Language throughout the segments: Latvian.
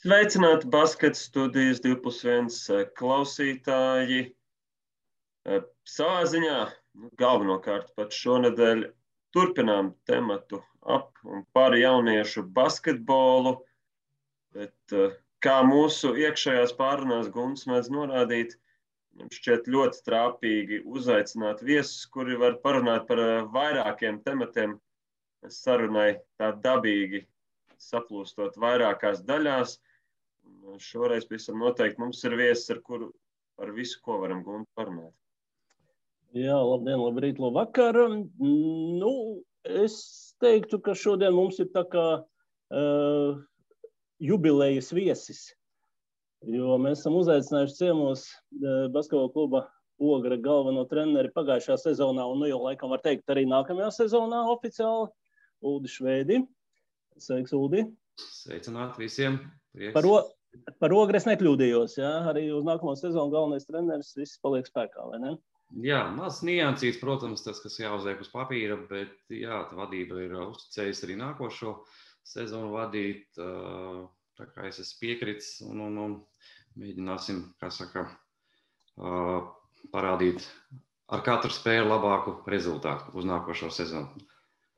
Sveicināti basketbola studijas 2,1 klausītāji. Savā ziņā nu, galvenokārt pat šonadēļ turpinām tematu ap un par jauniešu basketbolu, bet kā mūsu iekšējās pārunās Gunts mēdz norādīt, šķiet ļoti trāpīgi uzaicināt viesus, kuri var parunāt par vairākiem tematiem sarunai tā dabīgi saplūstot vairākās daļās. Šoreiz pavisam noteikti mums ir viesis, ar kuru par visu, ko varam gūt, parunāt. Jā, labdien, labrīt, labvakar. Nu, es teiktu, ka šodien mums ir tā kā uh, jubilejas viesis. Jo mēs esam uzaicinājuši ciemos uh, basketbola kluba Ogra galveno treneri pagājušā sezonā, un nu jau laikam var teikt arī nākamajā sezonā oficiāli Uldi Šveidi. Sveiks, Uldi! Sveicināti visiem! Prieks. Par, Par ogri es nekļūdījos. Ja? Arī uz nākamo sezonu galvenais treneris viss paliek spēkā? Jā, mazs niansīts, protams, tas, kas jāuzliek uz papīra, bet jā, vadība ir uzticējusi arī nākošo sezonu vadīt. Tā kā es esmu piekritis un, un, un mēģināsim, kā saka, parādīt ar katru spēli labāku rezultātu uz nākošo sezonu.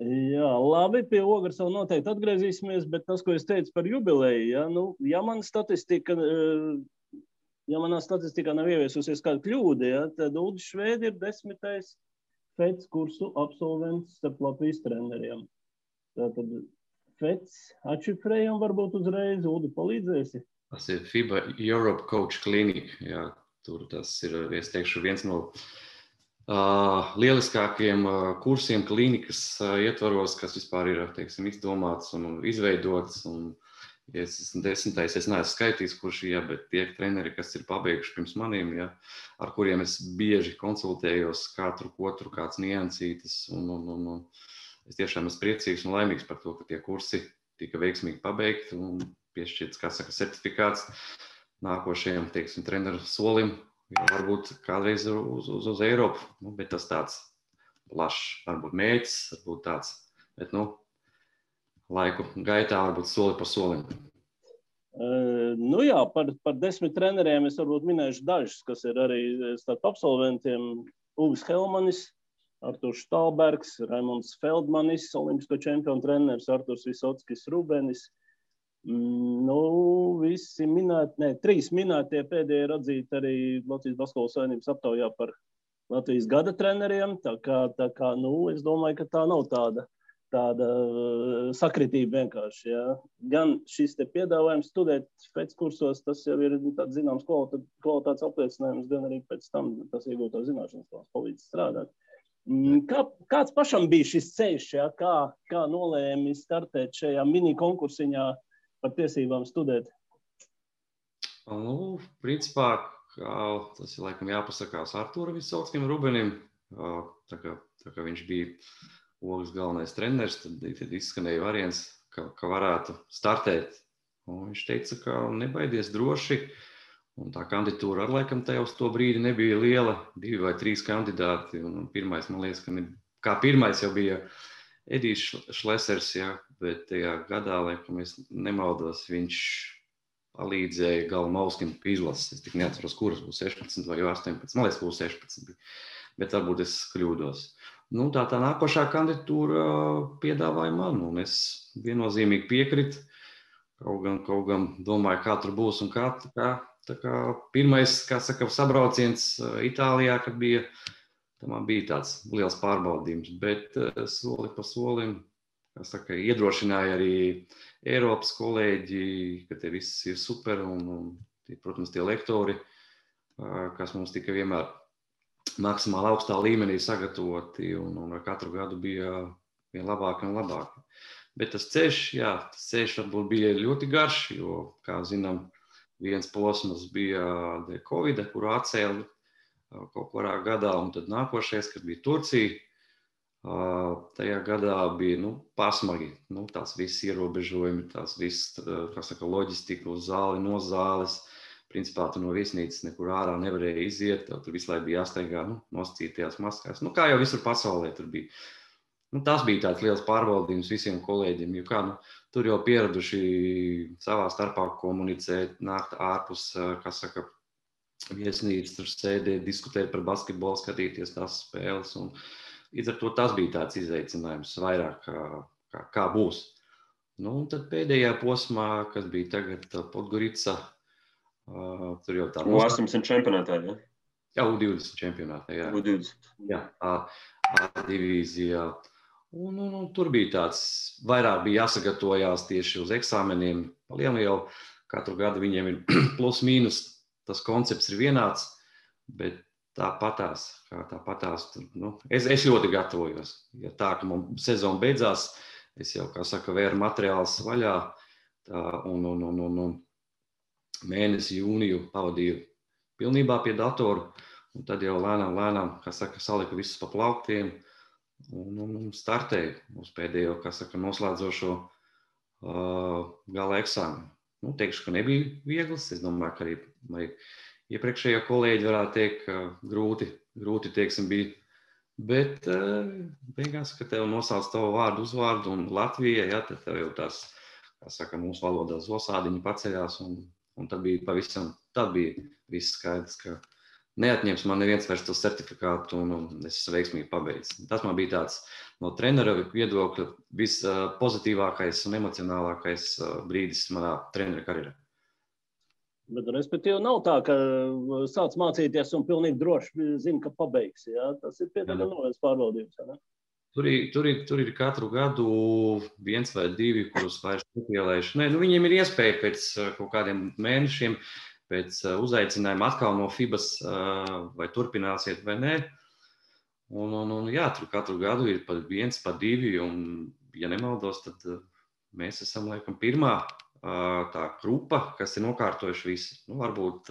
Jā, labi, pie ogles vēl noteikti atgriezīsimies, bet tas, ko es teicu par jubileju, ja, nu, ja man statistika, eh, ja manā statistikā nav ieviesusies kāda kļūda, ja, tad Ulris Šveidi ir desmitais FEDS kursu absolvents starp Latvijas treneriem. Tātad FEDS atšifrējam varbūt uzreiz, Ulri palīdzēsi? Tas ir FIBA Europe Coach Clinic, jā, tur tas ir, es teikšu, viens no Uh, lieliskākiem kursiem klīnikas ietvaros, kas vispār ir teiksim, izdomāts un izveidots. Un, ja es esmu desmitais, es neesmu skaitījis, kurš ir, ja, bet tie treneri, kas ir pabeiguši pirms maniem, ja, ar kuriem es bieži konsultējos, katru otru, kāds niansītis. Un, un, un, un es tiešām esmu priecīgs un laimīgs par to, ka tie kursi tika veiksmīgi pabeigti un piešķirts, kā saka, certifikāts nākošajam, teiksim, treneru solim Jā, varbūt kādreiz uz, uz, uz Eiropu, nu, bet tas tāds plašs, varbūt mērķis, varbūt tāds, bet nu, laiku gaitā varbūt soli pa solim. Uh, nu jā, par, par desmit treneriem es varbūt minēšu dažus, kas ir arī starp absolventiem. Uvis Helmanis, Artūrs Stalbergs, Raimons Feldmanis, olimpisko čempionu treneris, Artūrs Visotskis Rubenis, nu, visi minēti, ne, trīs minētie pēdējie ir atzīti arī Latvijas Basketbola savienības aptaujā par Latvijas gada treneriem. Tā kā, tā kā nu, es domāju, ka tā nav tāda, tāda uh, sakritība vienkārši. Ja. Gan šis piedāvājums studēt pēc kursos, tas jau ir tāds zināms kvalitātes, apliecinājums, gan arī pēc tam tas iegūtā zināšanas, kas palīdz strādāt. Mm, kā, kāds pašam bija šis ceļš, ja? kā, kā nolēmi startēt šajā mini konkursiņā? Par tiesībām studēt? Nu, principā, tas ir laikam jāpasakās Arturam Visautskim Rubenim. Tā kā, tā kā viņš bija Ogas galvenais treneris, tad, tad izskanēja variants, ka, ka varētu startēt. Un viņš teica, ka nebaidies droši. Un tā kandidatūra ar laikam tajā uz to brīdi nebija liela. Divi vai trīs kandidāti. Un pirmais, man liekas, ka ne, kā pirmais jau bija Edijs Šlesers, ja, bet tajā gadā, laikam, es nemaldos, viņš palīdzēja Galmauskim pie izlases. Es tik neatceros, kuras būs 16 vai 18. Man liekas, būs 16, bet varbūt es kļūdos. Nu, tā tā nākošā kandidatūra piedāvāja man, un es viennozīmīgi piekritu. Kaut gan, kaut gan domāju, kā tur būs un kā. kā, kā pirmais, kā saka, sabrauciens Itālijā, kad bija, man bija tāds liels pārbaudījums, bet soli pa solim saka, iedrošināja arī Eiropas kolēģi, ka te viss ir super. Un, un, protams, tie lektori, kas mums tika vienmēr maksimāli augstā līmenī sagatavoti, un, un ar katru gadu bija vien labāk un labāk. Bet tas ceļš, jā, tas ceļš varbūt bija ļoti garš, jo, kā zinām, viens posms bija Covid, kuru atcēla kaut kurā gadā, un tad nākošais, kad bija Turcija, Tajā gadā bija nu, pasmagi nu, tās visas ierobežojumi, tās visas, kā saka, loģistika uz zāli, no zāles. Principā tu no viesnīcas nekur ārā nevarēji iziet, tur visu laiku bija jāsteigā nu, nosacītajās maskās. Nu, kā jau visur pasaulē tur bija. Nu, tas bija tāds liels pārbaudījums visiem kolēģiem. Jo, kā, nu, tur jau pieraduši savā starpā komunicēt, nākt ārpus, kas saka, viesnīcas, tur sēdēt, diskutēt par basketbolu, skatīties tās spēles. Un, līdz ar to tas bija tāds izaicinājums vairāk, kā, kā, kā būs. Nu, un tad pēdējā posmā, kas bija tagad Podgorica, uh, tur jau tā. 18 čempionātā, ja? Jā, U20 čempionātā, jā. U20. Jā, A, A divīzijā. Un, un, un tur bija tāds, vairāk bija jāsagatavojās tieši uz eksāmeniem. Palielam jau katru gadu viņiem ir plus mīnus, tas koncepts ir vienāds, bet tāpatās, kā tāpatās, tur, nu, es, es ļoti gatavojos. Ja tā, ka man sezona beidzās, es jau, kā saka, vēru materiālus vaļā tā, un, un, un, un, un mēnesi jūniju pavadīju pilnībā pie datoru, un tad jau lēnām, lēnām, kā saka, saliku visus pa plauktiem, un, un, un startēju uz pēdējo, kā saka, noslēdzošo uh, gala eksāmenu. Nu, teikšu, ka nebija viegls. Es domāju, ka arī, arī iepriekšējie kolēģi varētu teikt, ka grūti, grūti teiksim, bija. Bet uh, beigās, kad tev nosauc tavu vārdu, uzvārdu un Latvijai, ja, tad tev jau tās, kā saka, mūsu valodā zosādiņi paceļās. Un, un tad bija pavisam, tad bija viss skaidrs, ka neatņems man neviens vairs to certifikātu, un, un es esmu veiksmīgi pabeidzis. Tas man bija tāds no trenera viedokļa vispozitīvākais un emocionālākais brīdis manā treneru karjerā. Bet, respektīvi, nav tā, ka sāc mācīties un pilnīgi droši zina, ka pabeigs. Ja? Tas ir pietiekami novērs pārbaudījums. Ja? Tur ir, tur, ir, tur ir katru gadu viens vai divi, kurus vairs nepielaiž. Nē, nu, viņiem ir iespēja pēc kaut kādiem mēnešiem uh, pēc eh, uzaicinājuma atkal no FIBAS, vai turpināsiet vai nē. Un, un, un, jā, tur katru gadu ir pa viens, pa divi. Un, ja nemaldos, tad mēs esam laikam pirmā tā grupa, kas ir nokārtojuši visu. Nu, varbūt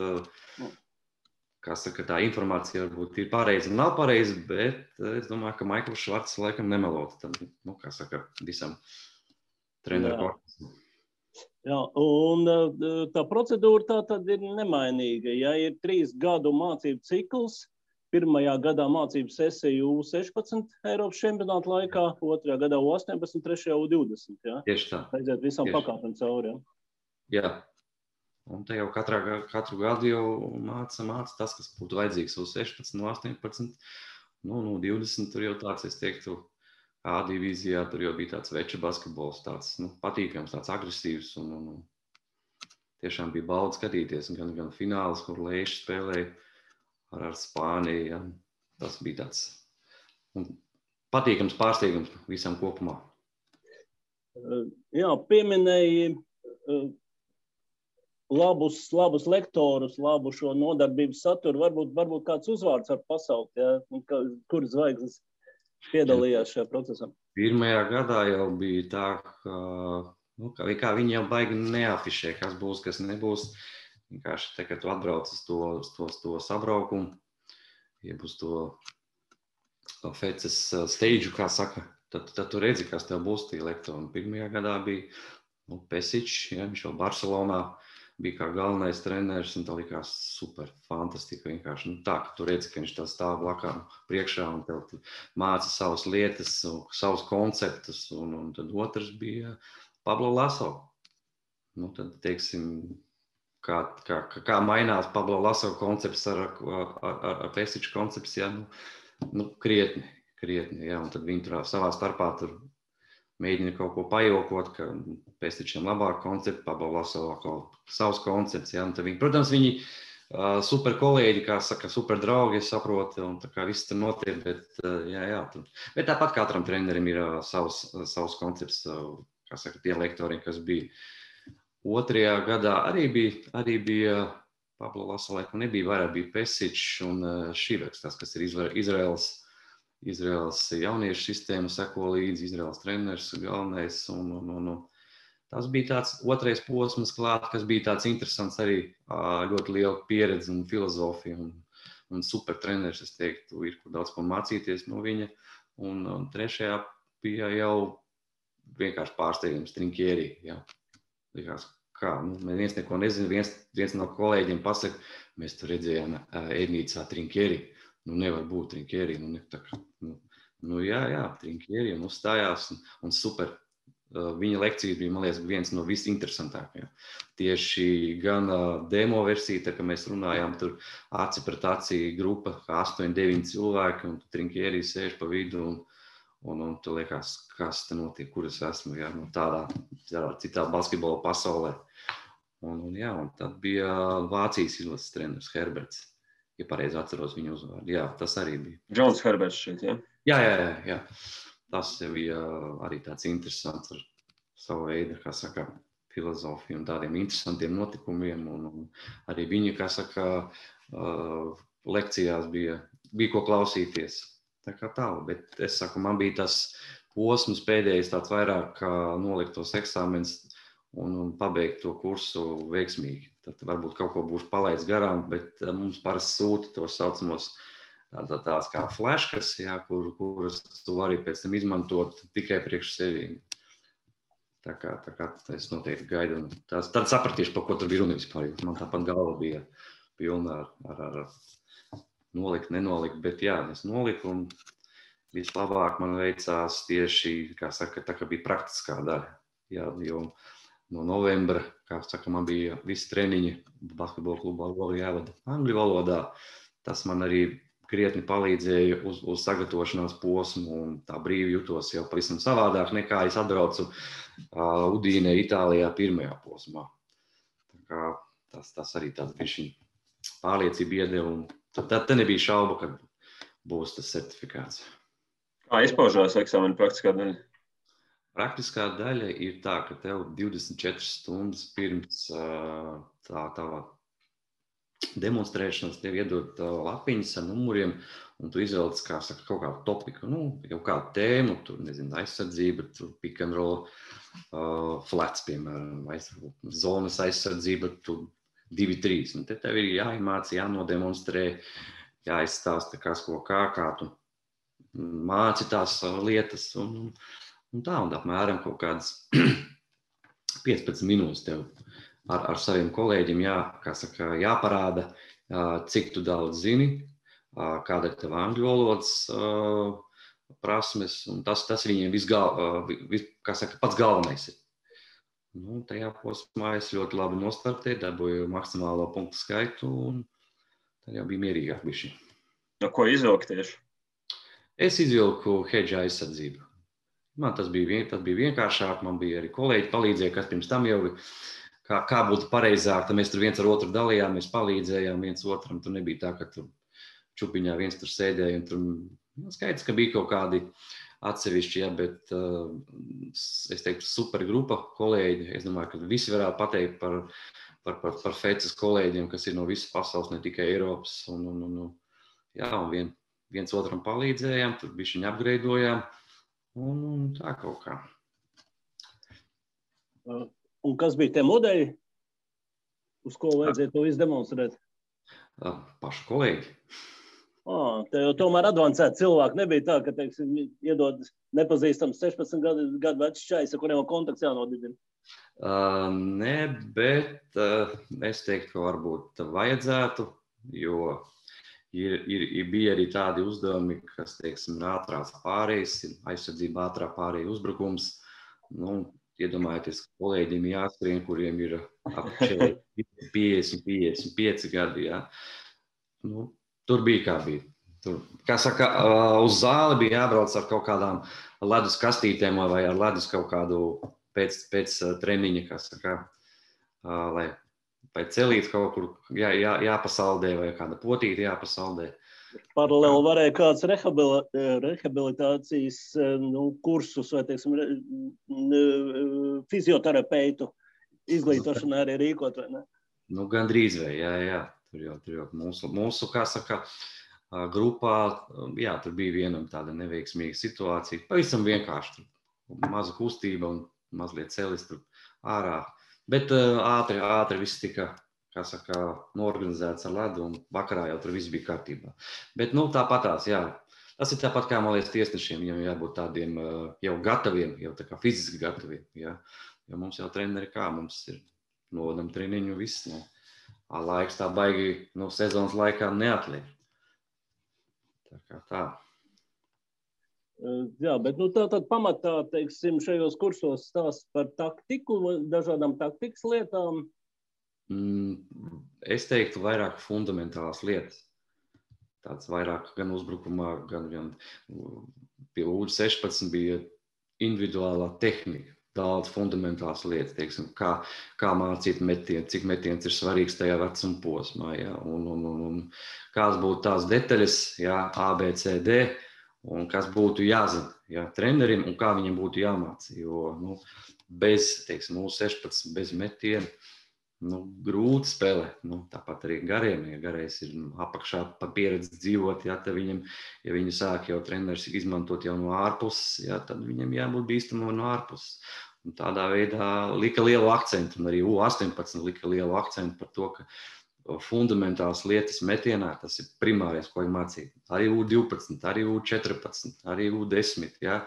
saka, tā informācija varbūt ir pareiza un nav pareiza, bet es domāju, ka Maikls Švarts laikam nemelot tam, nu, kā saka, visam treneru korpusam. Jā, un tā procedūra tā tad ir nemainīga. Ja ir trīs gadu mācību cikls, pirmajā gadā mācību sesija U16 Eiropas čempionāta laikā, otrajā gadā U18, trešajā U20. Ja? Tieši tā. Aiziet visam pakāpēm cauri. Ja? Jā. Un te jau katrā, katru gadu jau māca, māca tas, kas būtu vajadzīgs uz 16, no 18, nu, no 20. Tur jau tāds, es teiktu, A divīzijā tur jau bija tāds veča basketbols, tāds nu, patīkams, tāds agresīvs. Un, un, un tiešām bija baudījums skatīties. Gan, gan fināls, kur Lēšs spēlēja ar, ar Spāniju. Ja. Tas bija tāds un, patīkams pārsteigums visam kopumā. Jā, pieminēji labus, labus lektorus, labu šo nodarbības saturu. Varbūt, varbūt kāds uzvārds var pasaukt, ja? kur zvaigznes piedalījās šajā procesā? Pirmajā gadā jau bija tā, ka, nu, ka kā viņi jau baigi neafišē, kas būs, kas nebūs. Vienkārši te, kad tu atbrauc uz to, uz to, uz to sabraukumu, jeb uz to feces steidžu, kā saka, tad, tad tu redzi, kas tev būs tie lektori. Pirmajā gadā bija nu, Pesičs, ja, viņš jau Barcelonā bija kā galvenais treneris, un tā likās super, fantastiski. Vienkārši nu, tā, ka tu redzi, ka viņš tā stāv blakām priekšā un tev māca savas lietas, savus konceptus. Un, un tad otrs bija Pablo Laso. Nu, tad, teiksim, kā, kā, kā mainās Pablo Laso koncepts ar, ar, ar, ar Pesiču koncepts, ja, nu, nu, krietni, krietni, ja, un tad viņi tur savā starpā tur mēģina kaut ko pajokot, ka tam labāk koncepti, pabalās kaut savus koncepts. Ja? Viņi, protams, viņi uh, super kolēģi, kā saka, super draugi, es saprotu, un tā kā viss tur notiek, bet, uh, jā, jā, tur. bet tāpat katram trenerim ir uh, savs, uh, savs koncepts, uh, kā saka, tie lektori, kas bija. Otrajā gadā arī bija, arī bija Pablo Lasalēka, nebija vairāk, bija Pesičs un uh, Šiveks, tas, kas ir Izraels Izraels jauniešu sistēma seko līdzi, Izraels treneris galvenais. Un, un, un, un. Tas bija tāds otrais posms, klāt, kas bija tāds interesants, arī ļoti liela pieredze un filozofija. Un, un super treneris, es teiktu, ir kur daudz ko mācīties no viņa. Un, un trešajā bija jau vienkārši pārsteigums, trinkieri. Jā. Likās, kā, nu, neviens neko nezina, viens, viens no kolēģiem pasaka, mēs tur redzējām ēdnīcā trinkieri. Nu, nevar būt rinkēri. Nu, ne, tā, nu, Nu, jā, jā, Trinkieriem uzstājās un, un super. Viņa lekcijas bija, liekas, viens no visinteresantākajiem. Tieši gan demo versija, kad mēs runājām, tur aci pret aci grupa, kā 8, 9 cilvēki, un Trinkierīs sēž pa vidu. Un, Un, un tu liekas, kas te notiek, kur es esmu, ja, nu, tādā, tādā citā basketbola pasaulē. Un, un, jā, un tad bija Vācijas izlases treneris Herberts, ja pareizi atceros viņu uzvārdu. Jā, tas arī bija. Džons Herberts šeit, ja? Jā, jā, jā, jā. Tas bija arī tāds interesants ar savu veidu, kā saka, filozofiju un tādiem interesantiem notikumiem. Un, un arī viņa, kā saka, lekcijās bija, bija ko klausīties. Tā kā tālu, bet es saku, man bija tas posms pēdējais, tāds vairāk kā nolikt tos eksāmenus un, un pabeigt to kursu veiksmīgi. Tad varbūt kaut ko būs palaidis garām, bet eh, mums parasti sūta tos saucamos tā, tāds kā flashkas, jā, kur, kuras tu vari pēc tam izmantot tikai priekš sevi. Tā kā, tā kā es noteikti gaidu. Tās, tad sapratīšu, par ko tur bija runa vispār. Man tāpat galva bija pilna ar, ar, ar nolikt, nenolikt, bet jā, es noliku un vislabāk man veicās tieši, kā saka, tā kā bija praktiskā daļa. Jā, jo no novembra, kā saka, man bija visi treniņi basketbola klubā jāvada angļu valodā. Tas man arī krietni palīdzēja uz, uz sagatavošanās posmu, un tā brīvi jutos jau pavisam savādāk nekā es atbraucu uh, Udīnē, Itālijā, pirmajā posmā. Tā kā tas, tas arī tāds bija pārliecība iedeva, un Tad, tad nebija šaubu, ka būs tas certifikāts. Kā izpaužās eksāmena praktiskā daļa? Praktiskā daļa ir tā, ka tev 24 stundas pirms tā tava demonstrēšanas tev iedod lapiņas ar numuriem, un tu izvēlies kā, saka, kaut kādu topiku, nu, jau kādu tēmu, tur nezinu, aizsardzība, tur pick and roll, uh, flats, piemēram, vai zonas aizsardzība, tur divi, trīs. Un te tev ir jāiemācās, jānodemonstrē, jāizstāsta, kas ko kā, kā tu māci tās lietas. Un, un tā, un apmēram kaut kādas 15 minūtes tev ar, ar saviem kolēģiem jā, saka, jāparāda, cik tu daudz zini, kāda ir tava angļu valodas prasmes. Tas, tas viņiem visgal, vis, saka, pats galvenais ir. Nu, tajā posmā es ļoti labi nostartēju, dabūju maksimālo punktu skaitu, un tad jau bija mierīgāk. Bišķi. No ko izvilkt tieši? Es izvilku hedge aizsardzību. Man tas bija, vien, tas bija vienkāršāk. Man bija arī kolēģi, palīdzēja, kas pirms tam jau kā, kā būtu pareizāk. Tad mēs tur viens ar otru dalījāmies, palīdzējām viens otram. Tur nebija tā, ka tur čupiņā viens tur sēdēja. Tur nu, skaidrs, ka bija kaut kādi atsevišķi, ja, bet uh, es teiktu, supergrupa kolēģi. Es domāju, ka visi varētu pateikt par, par, par, par FECAS kolēģiem, kas ir no visas pasaules, ne tikai Eiropas. Un, un, un, jā, un vien, viens otram palīdzējām, tur bija viņa apgraidojām un, un tā kaut kā. Un kas bija tie modeļi, uz ko vajadzēja to izdemonstrēt? Paši kolēģi. Oh, tomēr avansēta cilvēki. Nebija tā, ka, teiksim, iedod nepazīstams 16 gadu, gadu vecs čais, ar kuriem kontakts jānodibina. Uh, nē, bet uh, es teiktu, ka varbūt vajadzētu, jo ir, ir, ir bija arī tādi uzdevumi, kas, teiksim, ir ātrās pārējas, aizsardzība ātrā pārēja uzbrukums. Nu, iedomājieties, ka kolēģiem jāskrien, kuriem ir ap 50, 55 gadi. Ja? Nu, Tur bija kā bija. Tur, kā saka, uz zāli bija jābrauc ar kaut kādām ledus kastītēm vai ar ledus kaut kādu pēc, pēc treniņa, kas saka, lai vai celīt kaut kur jā, jā, jāpasaldē vai kāda potīte jāpasaldē. Paralēli varēja kāds rehabilitācijas nu, kursus vai, teiksim, fizioterapeitu izglītošanā arī rīkot, vai ne? Nu, gandrīz vai, jā, jā. Tur jau, tur jau mūsu, mūsu, kā saka, grupā, jā, tur bija viena tāda neveiksmīga situācija. Pavisam vienkārši tur maza kustība un mazliet celis tur ārā. Bet ātri, ātri viss tika, kā saka, norganizēts ar ledu un vakarā jau tur viss bija kārtībā. Bet, nu, tāpatās, jā, tas ir tāpat kā, man liekas, tiesnešiem, viņam jābūt tādiem jau gataviem, jau tā kā fiziski gataviem, jā. Jo mums jau treneri kā, mums ir nodam treniņu viss, ne? Laiks tā baigi no sezonas laikā neatliek. Tā kā tā. Jā, bet nu, tā tad pamatā, teiksim, šajos kursos stāst par taktiku, dažādām taktikas lietām. Mm, es teiktu, vairāk fundamentālās lietas. Tāds vairāk gan uzbrukumā, gan, gan pie U16 bija individuālā tehnika. Daudz fundamentālas lietas, teiksim, kā, kā mācīt metienu, cik metiens ir svarīgs tajā vecuma posmā, ja, un, un, un, un kādas būtu tās detaļas, ja, A, B, C, D, un kas būtu jāzina ja, trenerim un kā viņam būtu jāmācās. Jo nu, bez, teiksim, mūsu 16, bez metiena, nu, grūti spēlēt. Nu, tāpat arī gariem, ja garais ir nu, apakšā pa pieredzi dzīvot, ja, viņam, ja viņu sāk jau treneris izmantot jau no ārpuses, ja, tad viņam jābūt bīstamam no ārpuses. Un tādā veidā lika lielu akcentu, un arī U18 lika lielu akcentu par to, ka fundamentālas lietas metienā, tas ir primārais, ko ir mācīt. Arī U12, arī U14, arī U10. Ja?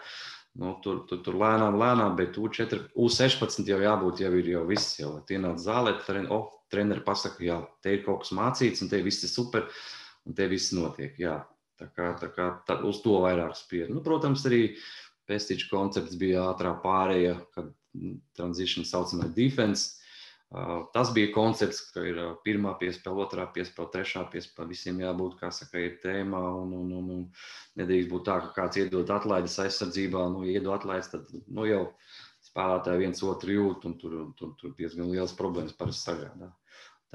Nu, tur, tur, tur lēnām, lēnām, bet U4, U16 jau jābūt, jau ir jau viss. Jau ienāca zālē, tad oh, treneris pasaka, jā, te ir kaut kas mācīts, un te viss ir super, un te viss notiek. Jā. Tā kā, tā kā tā, uz to vairāk spiež. Nu, protams, arī pestiķu koncepts bija ātrā pārēja, kad mm, tranzīcija saucamā defense Tas bija koncepts, ka ir pirmā piespēle, otrā piespēle, trešā piespēle. Visiem jābūt, kā saka, ir tēmā. Un, un, un, un nedrīkst būt tā, ka kāds iedod atlaides aizsardzībā. Nu, iedod atlaides, tad nu, jau spēlētāji viens otru jūt, un tur, tur, tur diezgan liels problēmas parasti sagādā.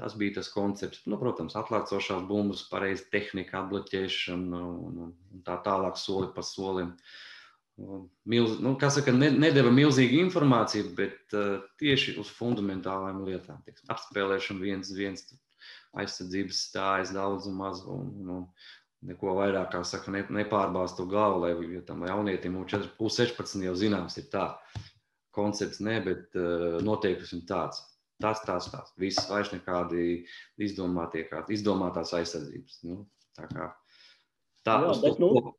Tas bija tas koncepts. Nu, protams, atlaicošās bumbas, pareiza tehnika, atbloķēšana un, un tā tālāk soli pa solim. Uh, milz, nu, saka, ne, nedeva milzīgu informāciju, bet uh, tieši uz fundamentālām lietām. Tiks, apspēlēšana viens, viens aizsardzības stājas daudz un maz. Un, un, un, Neko vairāk, kā saka, ne, nepārbāzt to galvu, lai ja tam jaunietim uz 16 jau zināms, ir tā. Koncepts ne, bet uh, noteikums ir tāds. Tas, tas, tas. Viss vairs nekādi izdomātie, kā, izdomātās aizsardzības. Nu, tā kā tā, Jā, bet, nu,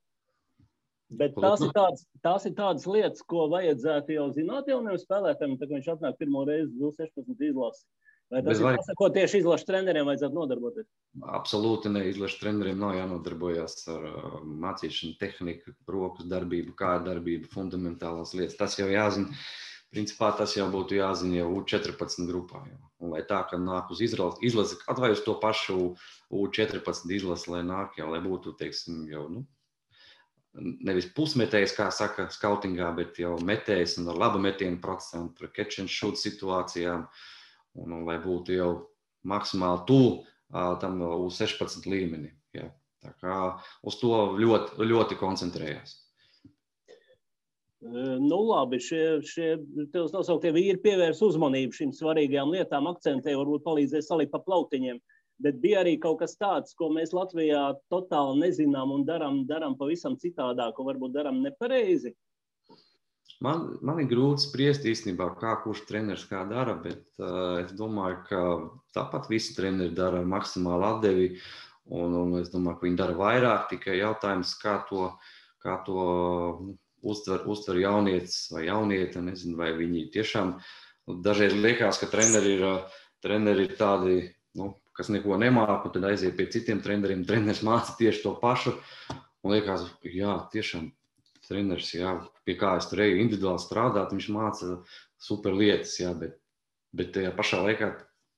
Bet tās ir, tādas, tās ir tādas lietas, ko vajadzētu jau zināt jauniem spēlētājiem, kad viņš atnāk pirmo reizi uz 16 izlasi. Vai tas Bez ir tas, ko tieši izlaša treneriem vajadzētu nodarboties? Absolūti ne. Izlaša treneriem nav jānodarbojas ar uh, mācīšanu, tehniku, rokas darbību, kā darbību, fundamentālās lietas. Tas jau jāzina. Principā tas jau būtu jāzina jau U14 grupā. Jau. Lai tā, ka nāk uz izlasi, atvērt to pašu U14 izlasi, lai nāk jau, lai būtu, teiksim, jau, nu, nevis pusmetējs, kā saka, skautingā, bet jau metējs un ar labu metienu procentu, ar catch and shoot situācijām, un, un lai būtu jau maksimāli tuvu tam uz 16 līmeni. Ja. Tā kā uz to ļoti, ļoti koncentrējās. Nu, labi, šie, šie tev nosauktie vīri pievērs uzmanību šīm svarīgajām lietām, akcentē, varbūt palīdzēs salikt pa plautiņiem. Bet bija arī kaut kas tāds, ko mēs Latvijā totāli nezinām un darām, darām pavisam citādāk, un varbūt darām nepareizi. Man, man ir grūti spriest īstenībā, kā kurš treneris kā dara, bet uh, es domāju, ka tāpat visi treneri dara maksimāli atdevi. Un, un es domāju, ka viņi dara vairāk. Tikai jautājums, kā to, kā to nu, uztver, uztver jaunietis vai jaunieta. Nezinu, vai viņi tiešām dažreiz liekas, ka treneri ir, treneri ir tādi. Nu, kas neko nemāca, un tad aiziet pie citiem treneriem. Treneris māca tieši to pašu. Man liekas, jā, tiešām treneris, jā, pie kā es tur eju, individuāli strādāt, viņš māca super lietas, jā, bet, bet tajā pašā laikā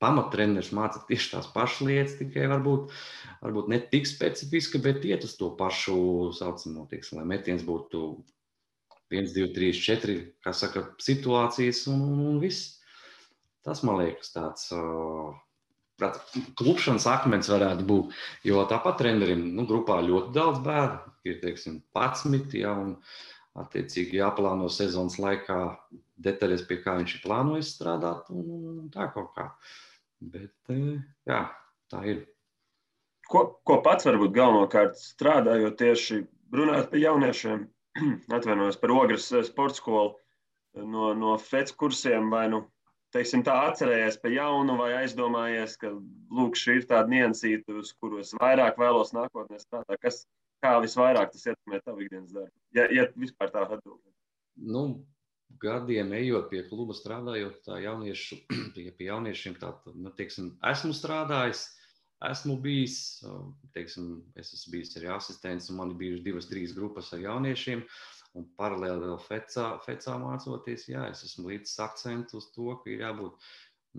pamattreneris māca tieši tās pašas lietas, tikai varbūt, varbūt ne tik specifiski, bet iet uz to pašu saucamo, tieksim, lai metiens būtu 1, 2, 3, 4, kā saka, situācijas un, un, un viss. Tas man liekas tāds. Uh, klupšanas akmens varētu būt. Jo tāpat trenerim nu, grupā ļoti daudz bērnu, ir teiksim, 11, ja, un attiecīgi jāplāno sezonas laikā detaļas, pie kā viņš ir plānojis strādāt, un tā kaut kā. Bet e, jā, tā ir. Ko, ko pats varbūt galvenokārt strādājot tieši runājot par jauniešiem, atvainojos par ogres sporta skolu, no, no FEC kursiem vai nu teiksim, tā atcerējies pa jaunu vai aizdomājies, ka lūk, šī ir tāda niansīta, uz kuru es vairāk vēlos nākotnē strādāt? Kas, kā visvairāk tas ietekmē tavu ikdienas darbu? Ja, ja vispār tā atbildēt. Nu, gadiem ejot pie kluba, strādājot tā jauniešu, pie, pie jauniešiem, tā, nu, teiksim, esmu strādājis, esmu bijis, teiksim, es esmu bijis arī asistents, un man ir bijušas divas, trīs grupas ar jauniešiem. Un paralēli vēl fecā, fecā mācoties, jā, es esmu līdz akcentu uz to, ka ir jābūt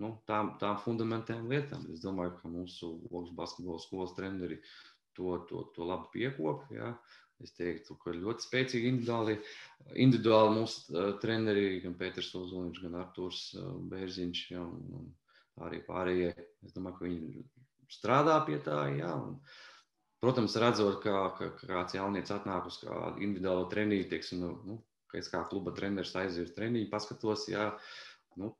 nu, tām, tām fundamentālām lietām. Es domāju, ka mūsu Ogas basketbola skolas treneri to, to, to labi piekop. Jā. Es teiktu, ka ļoti spēcīgi individuāli, individuāli mūsu uh, treneri, gan Pēters Ozoliņš, gan Artūrs uh, Bērziņš, jā, un, un arī pārējie. Es domāju, ka viņi strādā pie tā, jā. Un, protams, redzot, kā, ka kāds jaunietis atnāk uz kādu individuālo treniņu, teiksim, nu, nu, ka es kā kluba treneris aiziešu treniņu, paskatos, jā, nu,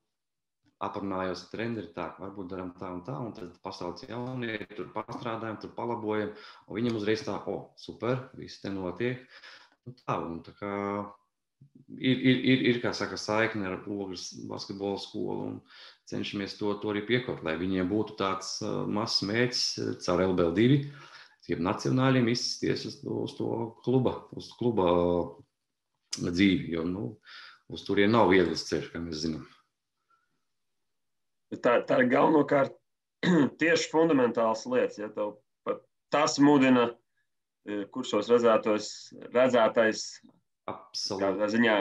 aprunājos ar treneri, tā, varbūt darām tā un tā, un tad pasaules jaunie, tur pastrādājam, tur palabojam, un viņam uzreiz tā, o, oh, super, viss te notiek. Nu, tā, un tā kā ir, ir, ir, ir kā saka, saikne ar Ogres basketbola skolu, un cenšamies to, to arī piekot, lai viņiem būtu tāds uh, mazs mērķis uh, caur LBL2, tiem nacionāļiem izsties uz, uz to kluba, uz kluba dzīvi, jo, nu, uz turien nav viegls ceļš, kā mēs zinām. Tā, tā ir galvenokārt tieši fundamentāls lietas. Ja tev tas mudina e, kursos redzētos, redzētais Absolūti. ziņā.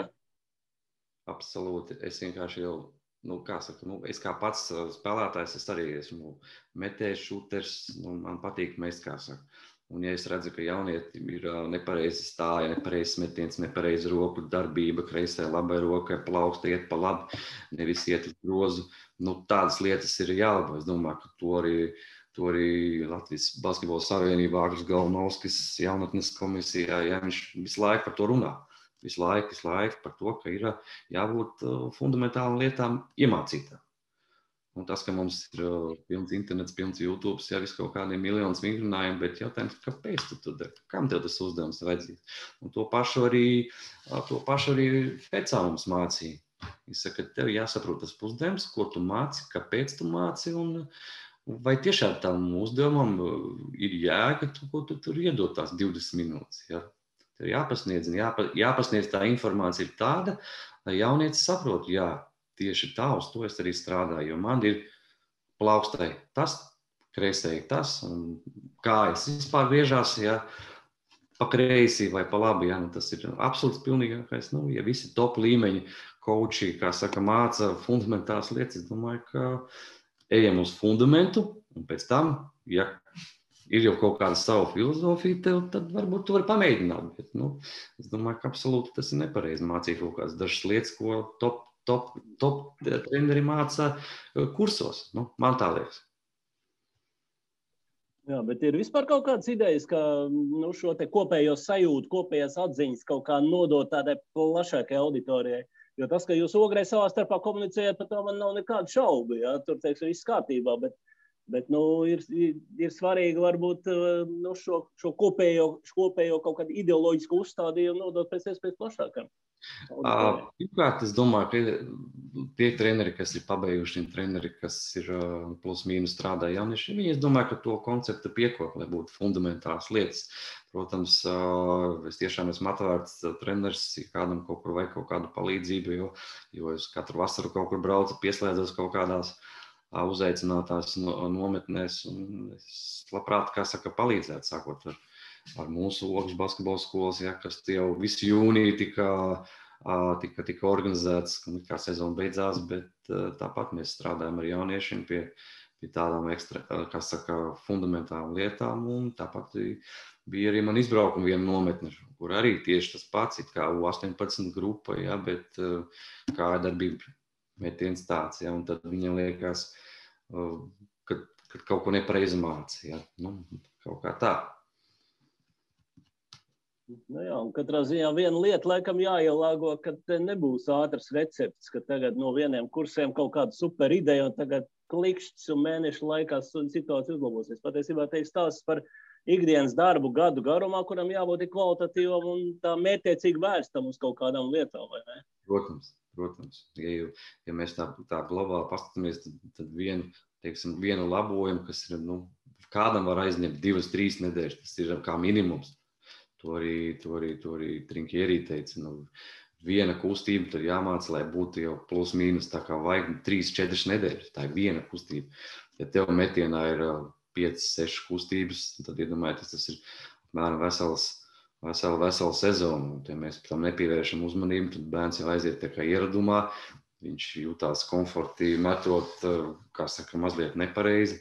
Absolūti. Es vienkārši jau, nu, kā saka, nu, es kā pats spēlētājs, es arī esmu metējis, šūters, nu, man patīk mest, kā saka. Un, ja es redzu, ka jaunietim ir nepareizi stāja, nepareizs metiens, nepareiza roku darbība, kreisē, labai rokai, plaukst, iet pa labi, nevis iet uz grozu, nu, tādas lietas ir jālabo. Es domāju, ka to arī, to arī Latvijas Basketbola Savienībā, Agris Galnovskis, jaunatnes komisijā, ja viņš visu laiku par to runā. Visu laiku, visu laiku par to, ka ir jābūt fundamentālām lietām iemācītām. Un tas, ka mums ir uh, pilns internets, pilns YouTube, jau ir kaut kādiem miljoniem vingrinājumu, bet jautājums, kāpēc tu to dari? Kam tev tas uzdevums vajadzīgs? Un to pašu arī, to pašu arī Fecā mums mācīja. Viņš saka, ka tev jāsaprot tas uzdevums, ko tu māci, kāpēc tu māci, un vai tiešām tam uzdevumam ir jēga, ko tu tur iedod tās 20 minūtes. Ja? Tev jāpasniedz, jāpa, jāpasniedz tā informācija ir tāda, lai jaunietis saprot, jā, tieši tā, uz to es arī strādāju. Jo man ir plaukstai tas, kreisēji tas, un kājas vispār griežās, ja pa kreisi vai pa labi. Ja, nu, tas ir absolūts pilnīgākais. Nu, ja visi top līmeņi koči, kā saka, māca fundamentālas lietas, es domāju, ka ejam uz fundamentu, un pēc tam, ja ir jau kaut kāda sava filozofija, tev, tad varbūt tu vari pamēģināt. Bet, nu, es domāju, ka absolūti tas ir nepareizi mācīt kaut kādas dažas lietas, ko top top, top treneri māca uh, kursos. Nu, man tā liekas. Jā, bet ir vispār kaut kādas idejas, ka nu, šo kopējo sajūtu, kopējās atziņas kaut kā nodot tādai plašākai auditorijai. Jo tas, ka jūs ogrē savā starpā komunicējat, par to man nav nekādu šaubu. Ja? Tur teiksim, viss kārtībā. Bet, bet nu, ir, ir, svarīgi varbūt uh, nu, šo, šo kopējo, kopējo kaut kādu ideoloģisku uzstādījumu nodot pēc iespējas plašākam. Pirmkārt, es domāju, ka tie treneri, kas ir pabeiguši, treneri, kas ir plus mīnus strādā jaunieši, viņi, domāju, ka to konceptu piekop, lai būtu fundamentāls lietas. Protams, es tiešām esmu atvērts treneris, ja kādam kaut kur vajag kaut kādu palīdzību, jo, jo es katru vasaru kaut kur braucu, pieslēdzos kaut kādās uzaicinātās nometnēs, un es labprāt, kā saka, palīdzētu, sākot ar ar mūsu Ogas basketbola skolas, ja, kas jau visu jūniju tika, tika, tika organizēts, kā sezona beidzās, bet tāpat mēs strādājam ar jauniešiem pie, pie tādām ekstra, kas saka, fundamentālām lietām, un tāpat bija arī man izbraukuma viena nometne, kur arī tieši tas pats, kā U18 grupa, ja, bet kā darbība metiens tāds, ja, un tad viņam liekas, ka, ka kaut ko nepareizi mācīja. Ja. Nu, kaut kā tā. Nu jā, katrā ziņā viena lieta, laikam, jāielāgo, ka nebūs ātrs recepts, ka tagad no vieniem kursiem kaut kāda super ideja, un tagad klikšķis un mēnešu laikā situācija uzlabosies. Patiesībā te ir stāsts par ikdienas darbu gadu garumā, kuram jābūt kvalitatīvam un tā mērķiecīgi vērstam uz kaut kādām lietām, vai ne? Protams, protams. Ja, jau, ja mēs tā, tā globāli paskatāmies, tad, tad vienu, teiksim, vienu labojumu, kas ir, nu, kādam var aizņemt divas, trīs nedēļas, tas ir kā minimums To arī, to arī, to arī Trinkierī teica. Nu, viena kustība tur jāmāca, lai būtu jau plus mīnus tā kā vajag 3-4 nedēļas. Tā ir viena kustība. Ja tev metienā ir 5-6 kustības, tad iedomājieties, tas ir apmēram vesels veselu, veselu sezonu. Ja mēs tam nepievēršam uzmanību, tad bērns jau aiziet tā kā ieradumā. Viņš jutās komfortīgi, metot, kā saka, mazliet nepareizi.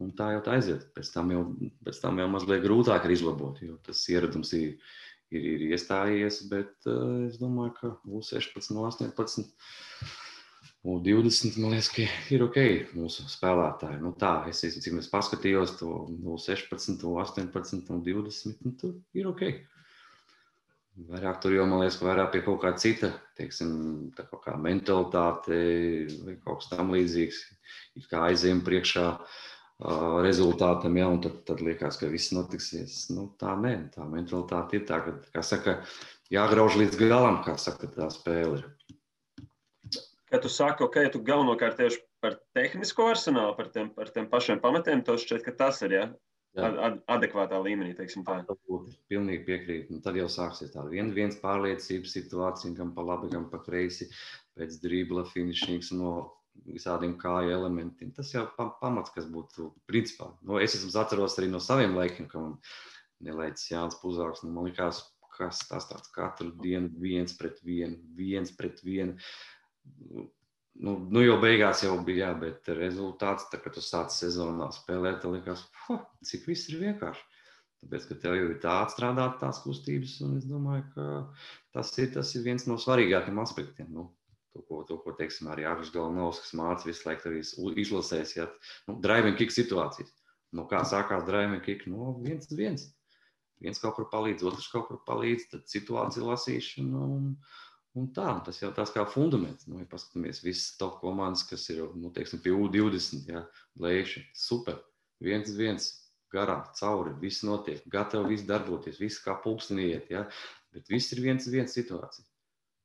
Un tā jau tā aiziet. Pēc tam jau, pēc tam jau mazliet grūtāk ir izlabot, jo tas ieradums ir, ir, ir iestājies. Bet uh, es domāju, ka U16, no 18 U20, man liekas, ka ir ok mūsu spēlētāji. Nu, tā, es cik es paskatījos to U16, U18 un 20, nu, tur ir ok. Vairāk tur jau, man liekas, vairāk pie kaut kā cita, teiksim, tā kaut kā mentalitāte vai kaut kas tam līdzīgs. Ir kā aizējiem priekšā uh, rezultātam, ja, un tad, tad liekas, ka viss notiksies. Nu, tā nē, tā mentalitāte ir tā, ka, kā saka, jāgrauž līdz galam, kā saka, tā spēle ir ka tu saki, ok, tu galvenokārt tieši par tehnisko arsenālu, par tiem, par tiem pašiem pamatiem, to šķiet, ka tas ir ja? Ad, ad, adekvātā līmenī. Pilnīgi piekrītu. Nu, tad jau sāksies tāda viena viens pārliecības situācija, gan pa labi, gan pa kreisi, pēc dribla, finišings no visādiem kāju elementiem. Tas jau pa, pamats, kas būtu principā. Nu, es esmu atceros arī no saviem laikiem, ka man nelaicis Jānis Puzāks. Nu, man likās, kas tas tāds katru dienu viens pret vienu, viens pret vienu nu, nu jau beigās jau bija, jā, bet rezultāts, tā, kad tu sāc sezonā spēlēt, likās, cik viss ir vienkārši. Tāpēc, ka tev jau ir tā atstrādāt tās kustības, un es domāju, ka tas ir, tas ir viens no svarīgākiem aspektiem. Nu, to, ko, to, ko teiksim, arī Agris Galnovskis māca visu laiku arī izlasēs, ja nu, driving kick situācijas. Nu, kā sākās driving kick? Nu, viens viens. Viens kaut kur palīdz, otrs kaut kur palīdz, tad situācija lasīšana. Un, Un tā, tas jau tāds kā fundaments. Nu, ja paskatāmies, visas top komandas, kas ir nu, teiksim, pie U20, jā, lēši, super. viens viens, garā, cauri, viss notiek, gatavi viss darboties, viss kā pulkstenī iet. Ja? Bet viss ir viens viens situācija.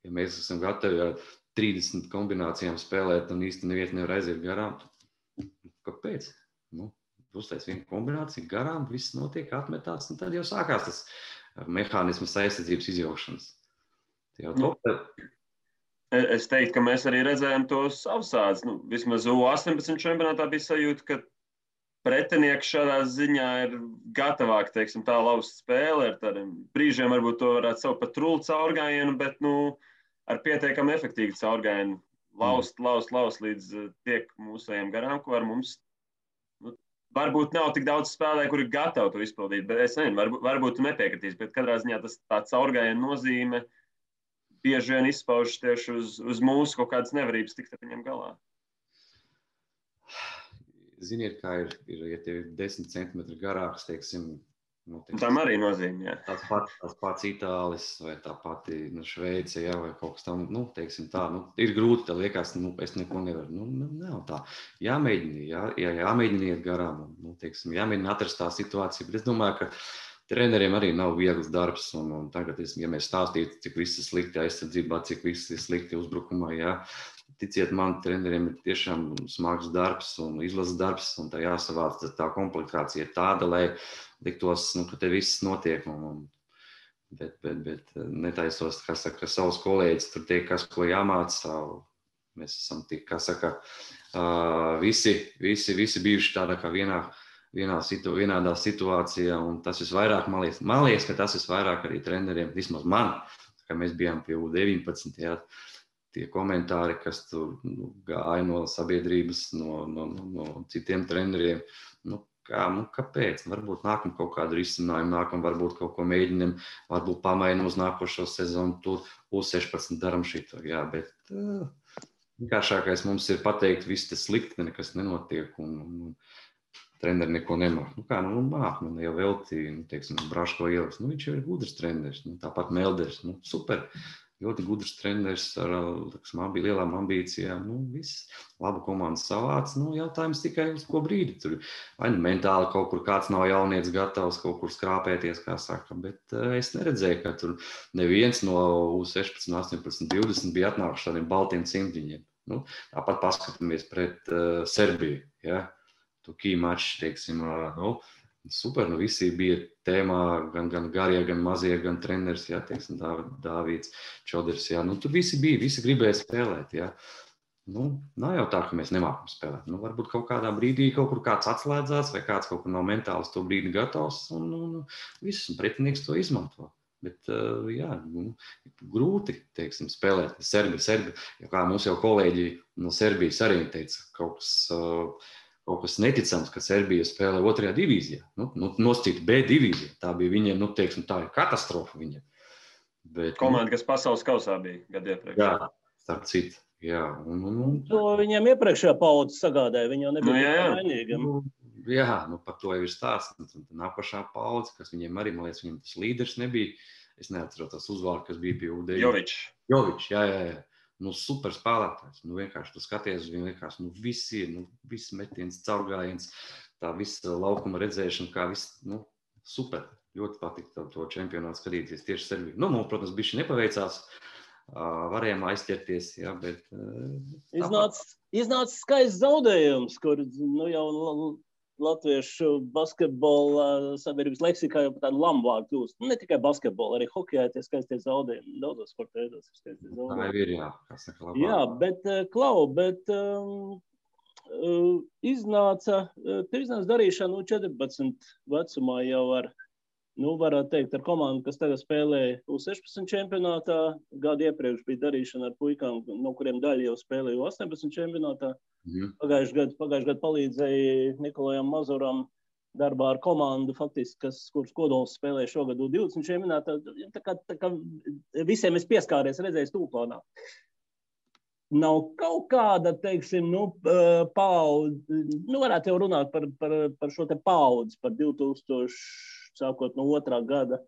Ja mēs esam gatavi ar 30 kombinācijām spēlēt un īsti neviena nevar aiziet garām, kāpēc? Nu, Uztais viena kombinācija, garām, viss notiek, atmetās, un tad jau sākās tas mehānisms aizsardzības izjaušanas. Nu, es teiktu, ka mēs arī redzējām tos apsādes. Nu, vismaz U18 čempionātā bija sajūta, ka pretinieks šādā ziņā ir gatavāk, teiksim, tā lauzt spēli. Ar tādiem brīžiem varbūt to varētu saukt par trūlu caurgājienu, bet nu, ar pietiekami efektīvu caurgājienu laust, laust, laust līdz e, tiek mūsējiem garām, ko ar mums. Nu, varbūt nav tik daudz spēlēju, kuri ir gatavi to izpildīt, bet es nezinu, varbūt, varbūt tu nepiekritīs. Bet katrā ziņā tas tāds caurgājienu nozīme ir bieži vien izpaužas tieši uz, uz mūsu kaut kādas nevarības tikt ar viņiem galā. Ziniet, kā ir, ir ja tev ir 10 centimetri garāks, teiksim, nu, teiksim, tam arī nozīmē. Tas pats, tas pats Itālis vai tā pati nu, Šveice, jā, vai kaut kas tam, nu, teiksim tā, nu, ir grūti, tad liekas, nu, es neko nevaru. Nu, nu, nav tā. Jāmēģina, jā, jā, jāmēģina iet garām, nu, teiksim, jāmēģina atrast tā situācija, bet es domāju, ka treneriem arī nav viegls darbs. Un, un tagad, es, ja mēs stāstītu, cik viss ir slikti aizsardzībā, cik viss ir slikti uzbrukumā, jā, ticiet man, treneriem ir tiešām smags darbs un izlases darbs, un tā jāsavāc tā komplikācija tāda, lai liktos, nu, ka te viss notiek. Un, un, bet, bet, bet netaisos, kā saka, savus kolēģis tur tiek, kas ko jāmāca. Mēs esam tik, kā saka, visi, visi, visi bijuši tādā kā vienā vienā situ, vienādā situācijā. Tas visvairāk, man liekas, man liekas, ka tas visvairāk arī treneriem, vismaz man, ka mēs bijām pie U19. Jā, tie komentāri, kas tur nu, gāja no sabiedrības, no, no, no, no citiem treneriem. Nu, kā, nu, kāpēc? Varbūt nākam kaut kādu risinājumu, nākam varbūt kaut ko mēģinam, varbūt pamainam uz nākošo sezonu, tur U16 daram šito. Jā, bet vienkāršākais mums ir pateikt, viss tas slikti, nekas nenotiek. Un, un, treneri neko nemāca. Nu, kā, nu, māk, man jau veltīja, nu, teiksim, Braško ielas. Nu, viņš jau ir gudrs treneris, nu, tāpat Melders. Nu, super. Ļoti gudrs treneris ar teksim, abi lielām ambīcijām. Nu, viss laba komanda savāds. Nu, jautājums tikai uz ko brīdi. Tur vai nu mentāli kaut kur kāds nav jaunietis gatavs kaut kur skrāpēties, kā saka. Bet uh, es neredzēju, ka tur neviens no U16, 18, 20 bija atnākuši tādiem baltiem cimdiņiem. Nu, tāpat paskatāmies pret uh, Serbiju. Ja? To key match, teiksim, nu, super, nu visi bija tēmā, gan, gan garie, gan mazie, gan treneris, jā, teiksim, Dāvids Čoders, jā, nu tur visi bija, visi gribēja spēlēt, jā. Nu, nav jau tā, ka mēs nemākam spēlēt. Nu, varbūt kaut kādā brīdī kaut kur kāds atslēdzās, vai kāds kaut kur nav mentāli to brīdi gatavs, un, un, un viss, un pretinieks to izmanto. Bet, jā, nu, grūti teiksim, spēlēt. Serbi, Serbi, kā jau kolēģi no Serbijas arī teica, kaut kas, kaut kas neticams, ka Serbija spēlē otrajā divīzijā. Nu, nu, Noscīt B divīzijā. Tā bija viņiem, nu, teiksim, tā ir katastrofa viņiem. Bet, Komanda, kas pasaules kausā bija gadu iepriekš. Jā, starp citu. Jā, un, un, un... To viņiem iepriekšējā paudze sagādāja. Viņi jau nebija nu, jā, jā. vainīgi. Nu, jā, nu, par to jau ir stāsts. Nākošā paudze, kas viņiem arī, man liekas, viņiem tas līderis nebija. Es neatceros tos uzvārdus, kas bija pie UDI. Jovičs. Jovičs, jā, jā, jā. Nu, super spēlētājs. Nu, vienkārši tu skaties uz viņu, liekas, nu, visi ir, nu, viss metiens, caurgājiens, tā visa laukuma redzēšana, kā viss, nu, super. Ļoti patīk to, to čempionātu skatīties tieši Serbijā. Nu, mums, protams, bija šī nepaveicās. Uh, varējām aizķerties, jā, bet. Uh, iznāca, iznāca skaists zaudējums, kur nu, jau latviešu basketbola sabiedrības leksikā jau tādu lambvārdu kļūst. Nu, ne tikai basketbola, arī hokejā tie skaistie zaudējumi. Daudzos sporta veidos ir skaistie zaudējumi. Tā ir, jā, kā saka, labāk. Jā, bet, Klau, bet um, iznāca, tev iznāca darīšana nu, 14 vecumā jau ar nu, varētu teikt, ar komandu, kas tagad spēlē U16 čempionātā. Gadu iepriekš bija darīšana ar puikām, no kuriem daļa jau spēlēja U18 čempionātā. Mhm. Pagājušajā gadā pagājuši gadu palīdzēja Nikolajam Mazuram darbā ar komandu, faktiski, kas, kuras kodols spēlēja šogad U20 čempionātā. Tā kā, tā kā visiem es pieskāries, redzēju stūplānā. Nav kaut kāda, teiksim, nu, paudze, nu, varētu jau runāt par, par, par šo te paudzi, par 2000 sākot no otrā gada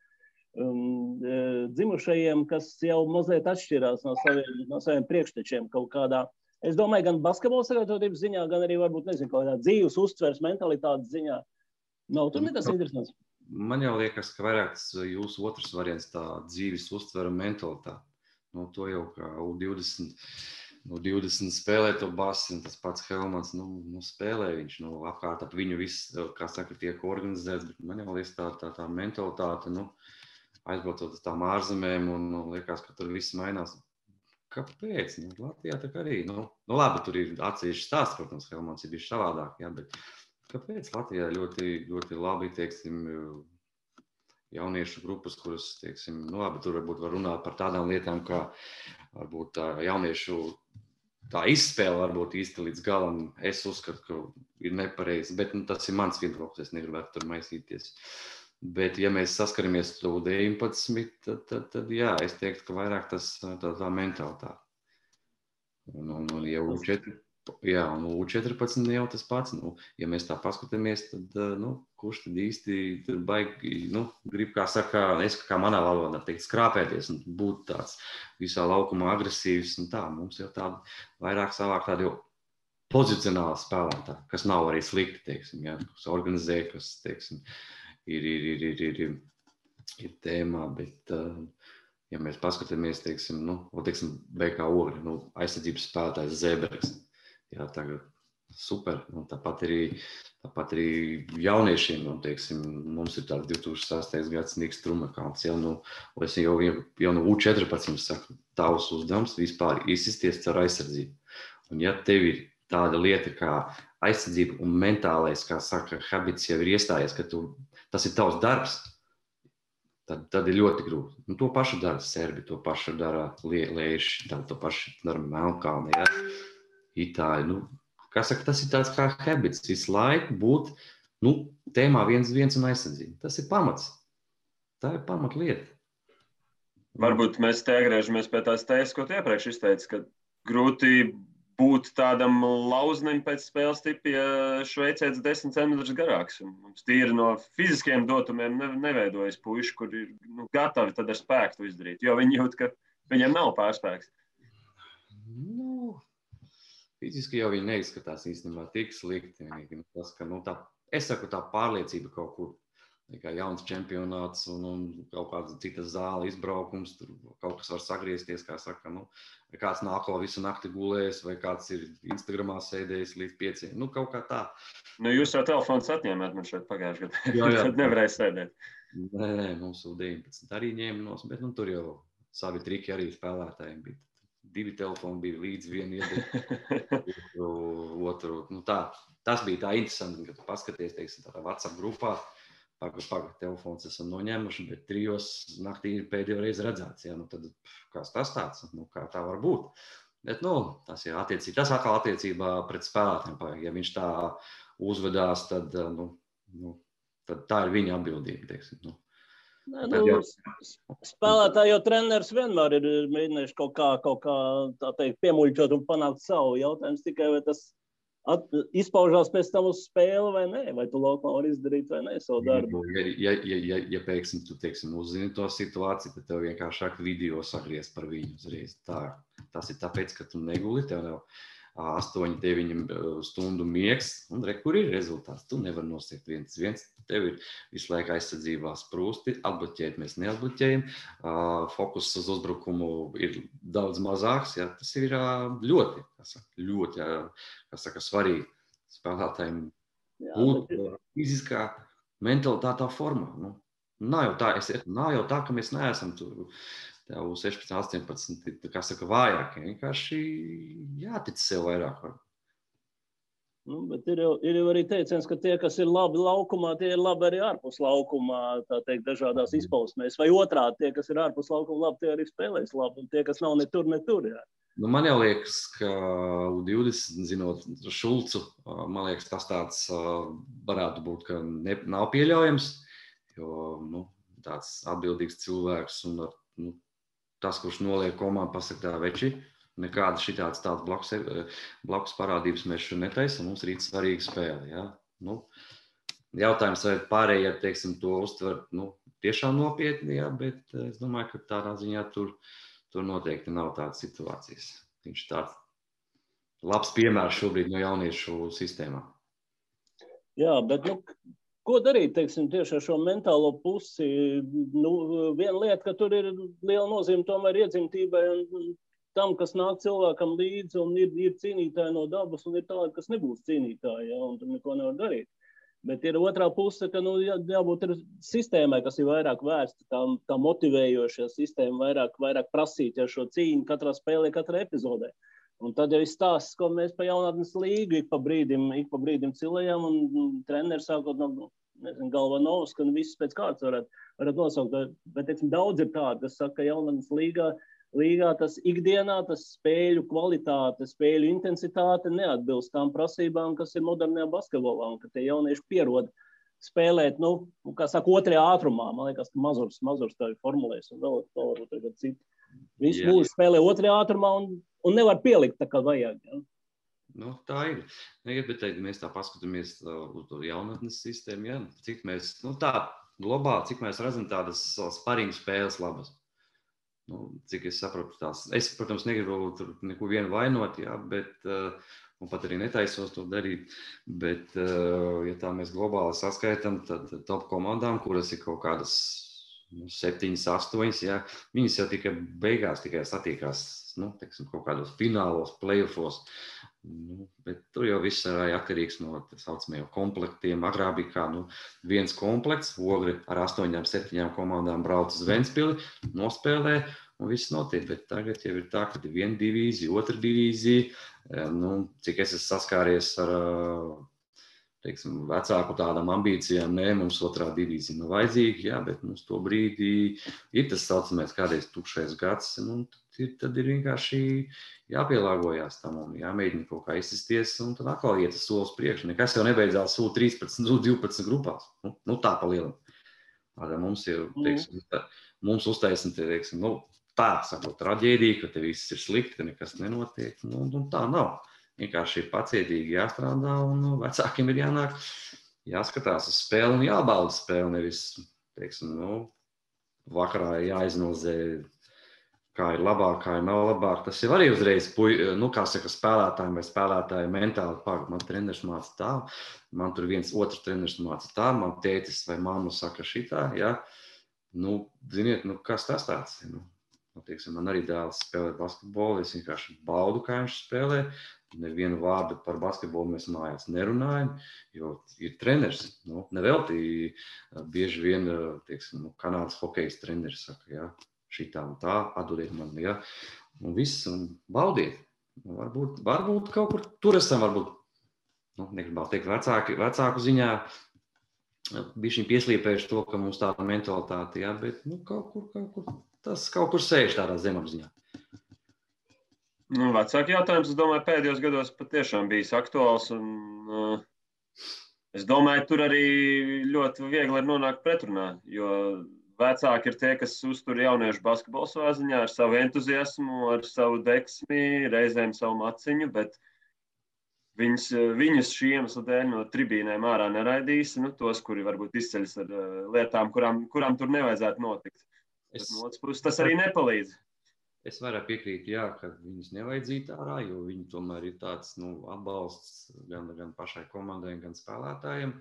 um, e, dzimušajiem, kas jau mazliet atšķirās no saviem, no saviem priekštečiem kaut kādā. Es domāju, gan basketbola sagatavotības ziņā, gan arī varbūt nezinu, kādā dzīves uztveres mentalitātes ziņā. Nav tur nekas interesants. Man jau liekas, ka vairāk tas jūsu otrs variants, tā dzīves uztvere mentalitāte. No nu, to jau kā U20 nu, 20 spēlē to basu, tas pats Helmans nu, nu, spēlē. Viņš nu, apkārt ap viņu viss, kā saka, tiek organizēts. Man jau liekas, tā, tā, tā mentalitāte, nu, aizbraucot uz tām ārzemēm, un nu, liekas, ka tur viss mainās. Kāpēc? Nu, Latvijā tā arī. Nu, nu, labi, tur ir atsevišķi stāsts, protams, Helmans ir bijis savādāk. Jā, bet kāpēc Latvijā ļoti, ļoti labi, teiksim, jauniešu grupas, kuras, teiksim, nu, labi, tur varbūt var runāt par tādām lietām, kā varbūt tā jauniešu tā izspēle varbūt īsti līdz galam. Es uzskatu, ka ir nepareizi, bet nu, tas ir mans viedoklis. Es negribētu tur maisīties. Bet, ja mēs saskaramies ar to 19, tad, tad, tad jā, es teiktu, ka vairāk tas tā, tā mentalitāte. Un, un, un jau 4, Jā, un nu, U14 jau tas pats. Nu, ja mēs tā paskatāmies, tad nu, kurš tad īsti tur baigi, nu, grib, kā saka, es kā manā valodā teikt, skrāpēties un būt tāds visā laukumā agresīvs un tā. Mums jau tāda vairāk savāk tāda jau pozicionāla spēlētāja, kas nav arī slikti, teiksim, ja, kas organizē, kas, teiksim, ir, ir, ir, ir, ir, ir, ir tēmā, bet, uh, ja mēs paskatāmies, teiksim, nu, teiksim, BK ogri, nu, aizsardzības spēlētājs Zēbergs, jā, tagad super. Un tāpat arī, tāpat arī jauniešiem, nu, teiksim, mums ir tāds 2008. gads Niks Trumakāns, ja, nu, es jau, jau no U14 saku, tavs uzdevums vispār izsisties ar aizsardzību. Un ja tev ir tāda lieta kā aizsardzība un mentālais, kā saka, habits jau ir iestājies, ka tu, tas ir tavs darbs, tad, tad ir ļoti grūti. Nu, to pašu dara Serbi, to pašu dara Lieši, to pašu dara Melnkalni. Ja? itāļi. Nu, kā saka, tas ir tāds kā habits, visu laiku būt nu, tēmā viens, viens un aizsardzība. Tas ir pamats. Tā ir pamatlieta. Varbūt mēs te atgriežamies pie tās tēzes, ko tu iepriekš izteici, ka grūti būt tādam lauznim pēc spēles tipa, ja šveicēts desmit centimetrus garāks. Un mums tīri no fiziskiem dotumiem neveidojas puiši, kur ir nu, gatavi tad ar spēku to izdarīt, jo viņi jūt, ka viņiem nav pārspēks. Nu, Fiziski jau viņi neizskatās īstenībā tik slikti. Tas, ka, nu, tā, es saku, tā pārliecība kaut kur. Jauns čempionāts un, un kaut kāda cita zāle, izbraukums, tur kaut kas var sagriezties. Kā saka, nu, kāds nāk vēl visu nakti gulējis, vai kāds ir Instagramā sēdējis līdz pieciem. Nu, kaut kā tā. Nu, jūs jau telefons atņēmāt man šeit pagājušajā gadā. Jā, jā. Tad nevarēja sēdēt. Nē, nē, mums jau 19 arī ņēma nos, bet nu, tur jau savi triki arī spēlētājiem bija divi telefoni bija līdz vienam, otru. Nu tā, tas bija tā interesanti, kad paskaties, teiksim, tādā WhatsApp grupā. Pagaid, pagaid, telefons esam noņēmuši, bet trijos naktī ir pēdējo reizi redzēts. Ja? Nu, tad, kas tas tāds? Nu, kā tā var būt? Bet, nu, tas ir attiecībā, tas atkal attiecībā pret spēlētājiem. Ja viņš tā uzvedās, tad, nu, nu, tad tā ir viņa atbildība. Teiksim, nu. Nē, nu, jau... Spēlētāji jau treneris vienmēr ir mēģinājuši kaut kā, kaut kā teikt, piemuļķot un panākt savu jautājumu. Tikai vai tas at, izpaužās pēc tam uz spēli vai nē, vai tu laukumā vari izdarīt vai nē savu darbu. Ja, ja, ja, ja, ja pēkšņi tu teiksim, uzzini to situāciju, tad tev vienkārši video sagriezt par viņu uzreiz. Tā, tas ir tāpēc, ka tu neguli, tev nav 8, 9 stundu miegs, un re, kur ir rezultāts. Tu nevari nosegt viens, viens. Tev ir visu laiku aizsardzībā sprūsti, atbloķēt mēs neatbloķējam. Fokus uz uzbrukumu ir daudz mazāks. Ja? Tas ir ļoti, saka, ļoti saka, svarīgi spēlētājiem būt fiziskā, mentalitātā formā. Nu, nav, jau tā, es, nav jau tā, ka mēs neesam tur tev 16, 18, kā saka, vājāk. Vienkārši jātic sev vairāk. Nu, bet ir jau, ir jau arī teiciens, ka tie, kas ir labi laukumā, tie ir labi arī ārpus laukumā, tā teikt, dažādās mm. izpausmēs. Vai otrādi, tie, kas ir ārpus laukuma, labi, tie arī spēlēs labi, un tie, kas nav ne tur, ne tur. Jā. Nu, man liekas, ka U20, zinot Šulcu, man liekas, tas tāds varētu būt, ka ne, nav pieļaujams, jo nu, tāds atbildīgs cilvēks un ar nu, tas, kurš noliek komandu, pasakā, veči. Nekādas šitādas tādas blakus, blakus parādības mēs šeit netaisām. Mums ir svarīga spēle. Ja? Nu, jautājums, vai pārējie teiksim, to uztver nu, tiešām nopietni, ja? bet eh, es domāju, ka tādā ziņā tur, tur noteikti nav tādas situācijas. Viņš ir tāds labs piemērs šobrīd no jauniešu sistēmām. Jā, bet nu, Ko darīt teiksim, tieši ar šo mentālo pusi? Nu, viena lieta, ka tur ir liela nozīme tomēr iedzimtībai un tam, kas nāk cilvēkam līdzi, un ir, ir cīnītāji no dabas, un ir tādi, kas nebūs cīnītāji, ja, un tur neko nevar darīt. Bet ir otrā puse, ka nu, jā, jābūt sistēmai, kas ir vairāk vērsta, tā, tā motivējoša sistēma, vairāk, vairāk prasīt ja, šo cīņu katrā spēlē, katrā epizodē. Un tad jau ir stāsts, ko mēs pa jaunatnes līgu ik pa brīdim, ik pa brīdim cilējam, un, treneris sākot no nezinu, Galvanovs, ka nu, visus pēc kārtas varat, varat nosaukt. Bet, teiksim, daudz ir tādi, kas saka, ka jaunatnes līgā, līgā tas ikdienā, tas spēļu kvalitāte, spēļu intensitāte neatbilst tām prasībām, kas ir modernajā basketbolā, un ka tie jaunieši pierod spēlēt, nu, kā saka, otrajā ātrumā. Man liekas, ka mazurs, mazurs tā ir formulējis, un vēl, vēl varbūt tagad citu. Visu yeah. mūžu spēlē otrajā ātrumā un, un nevar pielikt tā, kā vajag. Ja? Nu, tā ir. Ja, bet, ja mēs tā paskatāmies uz to jaunatnes sistēmu, ja, cik mēs nu, tā globāli, cik mēs redzam tādas spārīgu spēles labas. Nu, cik es saprotu, tās. Es, protams, negribu tur neko vienu vainot, ja, bet, un pat arī netaisos to darīt. Bet, ja tā mēs globāli saskaitām, tad top komandām, kuras ir kaut kādas nu, septiņas, astoņas. Ja, viņas jau tikai beigās tikai satiekās nu, teiksim, kaut kādos finālos, playoffs. Nu, bet tur jau viss ir atkarīgs no tā saucamajiem komplektiem. Agrāk bija kā nu, viens komplekts, ogri ar astoņām, septiņām komandām brauc uz Ventspili, nospēlē. Un viss notiek, bet tagad jau ir tā, ka ir viena divīzija, otra divīzija. Nu, cik es esmu saskāries ar teiksim, vecāku tādām ambīcijām, nē, mums otrā divīzija nav vajadzīga, jā, bet mums to brīdī ir tas saucamais kādreiz tukšais gads, nu, ir, tad ir vienkārši jāpielāgojas tam un jāmēģina kaut kā izsisties, un tad atkal iet uz solis priekšu. Nekas jau nebeidzās sūta 13, 12 grupās, nu, nu tā pa lielam. Tāda mums ir, mhm. teiksim, tā, mums uztaisina, teiksim, nu, tā, sakot, traģēdija, ka te viss ir slikti, ka nekas nenotiek, nu, un tā nav vienkārši ir pacietīgi jāstrādā, un vecākiem ir jānāk, jāskatās uz spēli un jābauda spēli. Nevis, teiksim, nu, vakarā jāizanalizē, kā ir labāk, kā ir nav labāk. Tas jau arī uzreiz, nu, kā saka, spēlētājiem vai spēlētājiem mentāli pagaidi. Man treneris māca tā, man tur viens otrs treneris māca tā, man tētis vai mamma saka šitā. Ja? Nu, ziniet, nu, kas tas tāds ir? Nu, nu, teiksim, man arī dēls spēlē basketbolu. Es vienkārši baudu, kā viņš spēlē nevienu vārdu par basketbolu mēs mājās nerunājam, jo ir treneris. Nu, Nevelti bieži vien teiksim, nu, kanādas hokeja treneris saka, ja, šī tā un tā, atdodiet man, ja, un viss, un baudiet. Nu, varbūt, varbūt kaut kur tur esam, varbūt, nu, negribētu teikt, vecāki, vecāku ziņā, šī pieslīpējuši to, ka mums tāda mentalitāte, jā, bet nu, kaut kur, kaut kur tas kaut kur sēž tādā zemapziņā. Nu, vecāku jautājums, es domāju, pēdējos gados patiešām bijis aktuāls. Un, uh, es domāju, tur arī ļoti viegli ir nonākt pretrunā, jo vecāki ir tie, kas uztur jauniešu basketbolu savā ziņā ar savu entuziasmu, ar savu deksmi, reizēm savu maciņu, bet viņus, viņus šī iemesla dēļ no tribīnēm ārā neraidīs, nu, tos, kuri varbūt izceļas ar uh, lietām, kurām, kurām tur nevajadzētu notikt. Es... No otras puses tas arī nepalīdz. Es varu piekrīt, jā, ka viņus nevajadzētu ārā, jo viņi tomēr ir tāds nu, atbalsts gan, gan pašai komandai, gan spēlētājiem.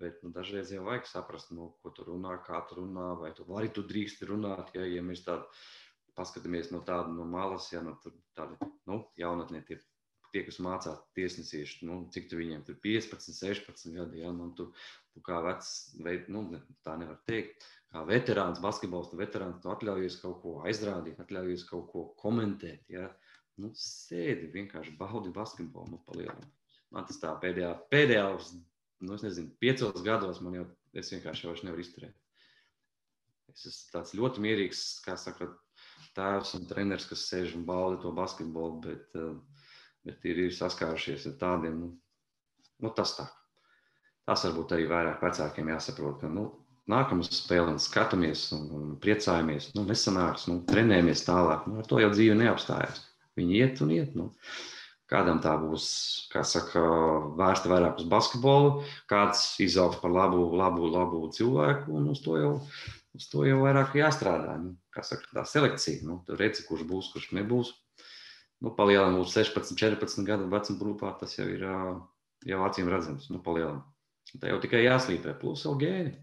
Bet nu, dažreiz jau vajag saprast, nu, ko tu runā, kā tu runā, vai tu vari tu drīkst runāt. Ja, ja mēs tādu paskatāmies no tāda no malas, ja nu, tādi nu, jaunatnē tie, tie, kas mācās tiesnesieši, nu, cik tu viņiem tur 15, 16 gadi, ja, nu, tu, tu kā vecs, veid, nu, tā nevar teikt kā veterāns, basketbols, veterāns, tu atļaujies kaut ko aizrādīt, atļaujies kaut ko komentēt. Ja? Nu, sēdi vienkārši baudi basketbolu, nu, palielini. Man tas tā pēdējā, pēdējā nu, es nezinu, piecos gados man jau, es vienkārši jau nevaru izturēt. Es esmu tāds ļoti mierīgs, kā saka, tēvs un treneris, kas sēž un bauda to basketbolu, bet, eh, bet ir, ir saskārušies ar tādiem, nu, nu tas tā. Tas varbūt arī vairāk vecākiem jāsaprot, ka, nu, nākam uz spēli un skatāmies un, un priecājamies. Nu, nesanāks, nu, trenējamies tālāk. Nu, ar to jau dzīve neapstājas. Viņi iet un iet. Nu. Kādam tā būs, kā saka, vērsta vairāk uz basketbolu, kāds izaugs par labu, labu, labu cilvēku, un uz to jau, uz to jau vairāk jāstrādā. Nu, kā saka, tā selekcija. Nu, tur redzi, kurš būs, kurš nebūs. Nu, palielināt uz 16, 14 gadu vecuma grupā, tas jau ir jau acīm redzams. Nu, palielināt. Tā jau tikai jāslīpē, plus vēl gēni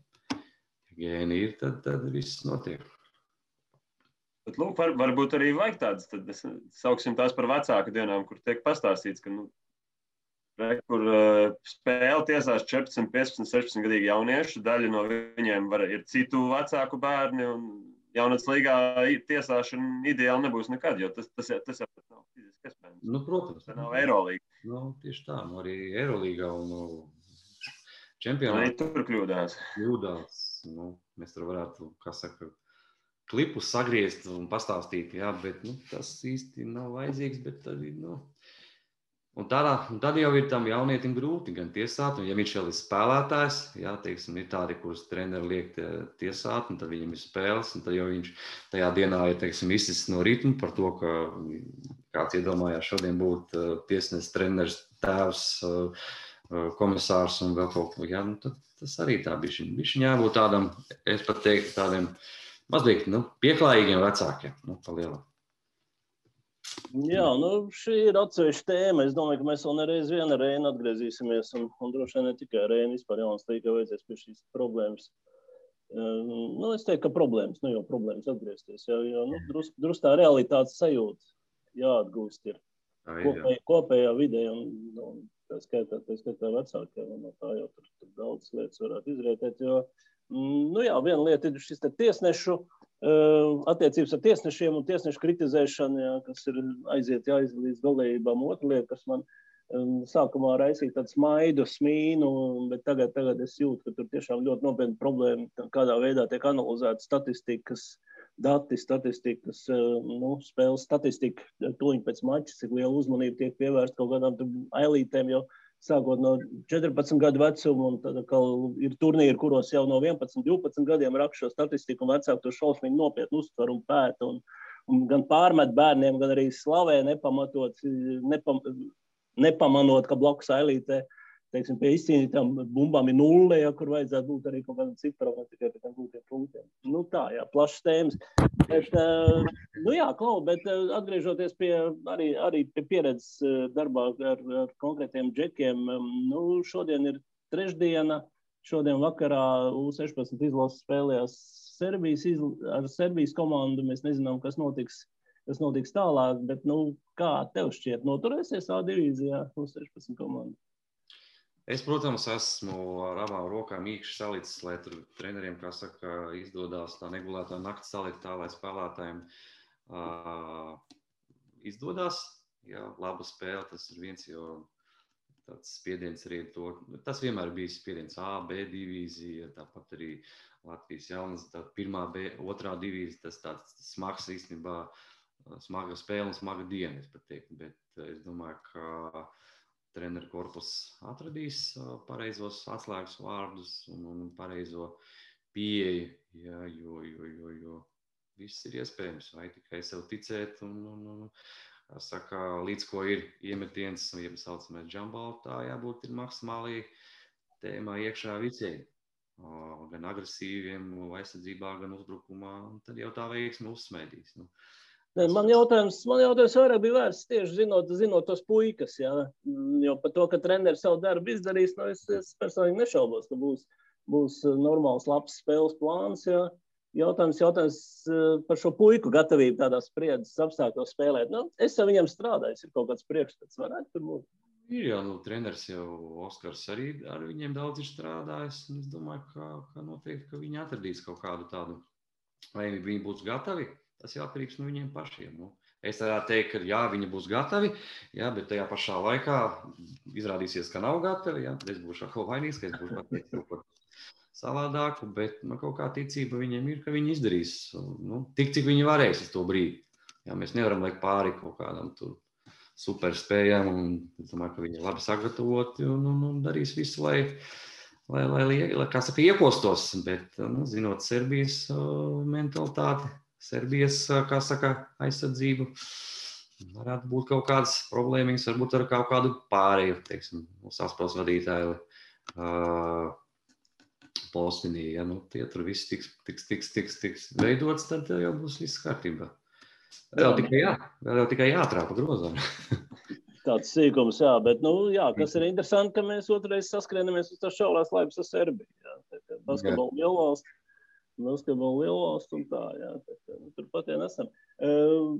gēni ir, tad, tad viss notiek. Bet, lūk, var, varbūt arī vajag tādas, tad mēs sauksim tās par vecāku dienām, kur tiek pastāstīts, ka, nu, re, kur uh, spēle tiesās 14, 15, 16 gadīgi jaunieši, daļa no viņiem var, ir citu vecāku bērni, un jaunatnes līgā tiesāšana ideāli nebūs nekad, jo tas, tas, tas jau nav fiziski iespējams. Nu, protams. Tā nav Eirolīga. Nu, tieši tā, nu, arī Eirolīgā un nu, čempionātā. Arī tur kļūdās. Kļūdās nu, mēs tur varētu, kā saka, klipus sagriezt un pastāstīt, jā, bet nu, tas īsti nav vajadzīgs. Bet, nu, un tādā, un tad jau ir tam jaunietim grūti gan tiesāt, un ja viņš vēl ir spēlētājs, jā, teiksim, ir tādi, kurus treneri liek tiesāt, un tad viņam ir spēles, un tad jau viņš tajā dienā ir, teiksim, izsis no ritma par to, ka kāds iedomājās šodien būt uh, tiesnesis, treneris, tēvs, uh, komisārs un vēl kaut ko. Jā, nu, tad, tas arī tā bija. Viņš jābūt tādam, es pat teiktu, tādiem mazliet nu, pieklājīgiem vecākiem. Nu, Jā, nu, šī ir atsevišķa tēma. Es domāju, ka mēs vēl nereiz vienu ar Rēnu atgriezīsimies. Un, un droši vien ne tikai ar Rēnu, vispār jaunas līga vajadzēs pie šīs problēmas. Nu, es teiktu, ka problēmas, nu jau problēmas atgriezties. Jo, jo nu, drus, drus tā realitātes sajūta jāatgūst ir kopēj, kopējā vidē. Un, un tā skaitā, tā skaitā vecākiem, un no tā jau tur, tur daudz lietas varētu izrietēt. Jo, mm, nu jā, viena lieta ir šis tiesnešu, eh, attiecības ar tiesnešiem un tiesnešu kritizēšana, jā, kas ir aiziet jā, līdz galējībām. Otra lieta, kas man um, sākumā raisīja tādu smaidu, smīnu, bet tagad, tagad es jūtu, ka tur tiešām ļoti nopietna problēma, kādā veidā tiek analizēta statistika, kas dati, statistikas, eh, nu, spēles statistika, tuliņ pēc mača, cik liela uzmanība tiek pievērsta kaut kādām ailītēm, jo sākot no 14 gadu vecuma, un tad ir turnīri, kuros jau no 11, 12 gadiem raksta šo statistiku, un vecāki to šausmīgi nopietni uztver un pēta. Un, un gan pārmet bērniem, gan arī slavē nepamatot, nepam, nepamanot, ka blakus ailītē uh, teiksim, pie izcīnītām bumbām ir nulle, ja, kur vajadzētu būt arī kaut kādam ciparam, ne tikai pie tiem gūtiem punktiem. Nu tā, jā, plašs tēmas. Bet, uh, nu jā, Klau, bet uh, atgriežoties pie arī, arī pie pieredzes uh, darbā ar, ar konkrētiem džekiem, um, nu šodien ir trešdiena, šodien vakarā U16 izlases spēlējās Serbijas, izl ar Serbijas komandu. Mēs nezinām, kas notiks, kas notiks tālāk, bet nu, kā tev šķiet, noturēsies A divīzijā U16 komanda? Es, protams, esmu ar abām rokām īkšķi salicis, lai tur treneriem, kā saka, izdodas tā negulētā nakts salikt tā, lai spēlētājiem uh, izdodas. Jā, laba spēle tas ir viens, jo tāds spiediens arī to. Tas vienmēr bija spiediens A, B divīzija, tāpat arī Latvijas jaunas, tā pirmā, B, otrā divīzija. Tas tāds smags īstenībā, smaga spēle un smaga diena, es pat teiktu. Bet es domāju, ka treneru korpus atradīs pareizos atslēgas vārdus un, un pareizo pieeju, ja, jo, jo, jo, jo viss ir iespējams, vai tikai sev ticēt un, un, un saka, līdz ko ir iemetiens, ja tā saucamais jumbo, tā jābūt ir maksimāli tēmā iekšā visiem. Gan agresīviem, aizsardzībā, gan uzbrukumā. Tad jau tā veiksme uzsmēdīs. Nu, Ne, man jautājums, man jautājums vairāk bija vērsts tieši zinot, zinot tos puikas. Jā. Jo par to, ka treneris savu darbu izdarīs, nu, es, es personīgi nešaubos, ka būs, būs normāls, labs spēles plāns. Jā. Jautājums, jautājums eh, par šo puiku gatavību tādā spriedzes apstākļos spēlēt. Nu, es ar viņiem strādāju, ir kaut kāds priekšstats, varētu tur būt. Ir jau nu, treneris, jau Oskars arī ar viņiem daudz ir strādājis. Es domāju, ka, ka noteikti ka viņi atradīs kaut kādu tādu, vai viņi būs gatavi. Tas jau atkarīgs no viņiem pašiem. Nu, es varētu teikt, ka jā, viņi būs gatavi, jā, bet tajā pašā laikā izrādīsies, ka nav gatavi. Jā, es būšu vainīgs, ka es būšu pateicis kaut ko savādāku, bet man kaut kā ticība viņiem ir, ka viņi izdarīs nu, tik, cik viņi varēs uz to brīdi. Jā, mēs nevaram liekt pāri kaut kādam superspējām, un es domāju, ka viņi ir labi sagatavoti un, un, un darīs visu, lai, lai, lai, lai kā saka, iekostos. Bet, nu, zinot Serbijas uh, mentalitāti, Serbijas, saka, aizsardzību, varētu būt kaut kādas problēmas, varbūt ar kaut kādu pārēju, teiksim, saspēles vadītāju. Uh, postinī, ja nu, tie tur viss tiks, tiks, tiks, tiks, tiks veidots, tad jau būs viss kārtībā. Vēl tikai, jā, vēl tikai jātrāpa grozā. Tāds sīkums, jā, bet, nu, jā, kas ir interesanti, ka mēs otrais saskrienamies uz tā šaulās laibas ar Serbiju. Jā, basketbolu lielvalsts, basketbolu lielvalsts un tā, jā, tā, tā, nu, turpat vien esam. Uh,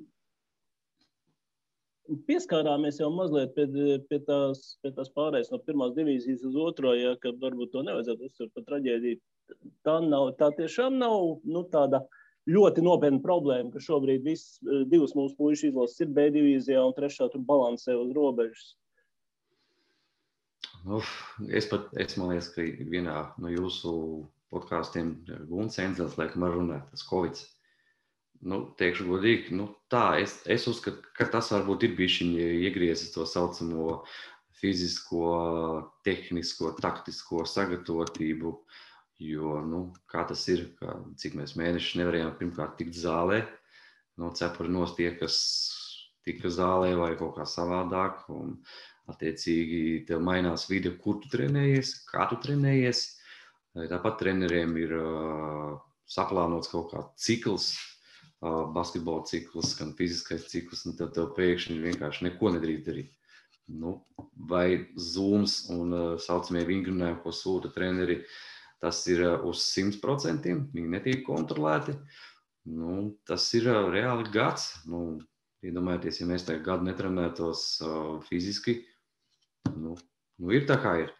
Pieskārāmies jau mazliet pie, pie, tās, pie tās pārējas no pirmās divīzijas uz otro, ja, ka varbūt to nevajadzētu uztvert par traģēdiju. Tā, nav, tā tiešām nav nu, tāda ļoti nopietna problēma, ka šobrīd viss, divas mūsu puikas izlases ir B divīzijā un trešā tur balansē uz robežas. Uf, es pat, es liekas, ka vienā no jūsu podkāstiem Guns Enzels, laikam, runā tas Covid nu, teikšu godīgi, nu, tā, es, es uzskatu, ka tas varbūt ir bijis iegriezis to saucamo fizisko, tehnisko, taktisko sagatavotību. Jo, nu, kā tas ir, kā, cik mēs mēnešus nevarējām pirmkārt tikt zālē, no cepura nos tie, kas tika zālē vai kaut kā savādāk. Un, attiecīgi, tev mainās vide, kur tu trenējies, kā tu trenējies. Tāpat treneriem ir saplānots kaut kāds cikls, basketbola cikls, gan fiziskais cikls, un tad tev pēkšņi vienkārši neko nedrīkst darīt. Nu, vai zūms un uh, saucamie vingrinājumi, ko sūta treneri, tas ir uz 100%, viņi netiek kontrolēti. Nu, tas ir reāli gads. Nu, iedomājieties, ja mēs tagad gadu netrenētos uh, fiziski, nu, nu ir tā kā ir.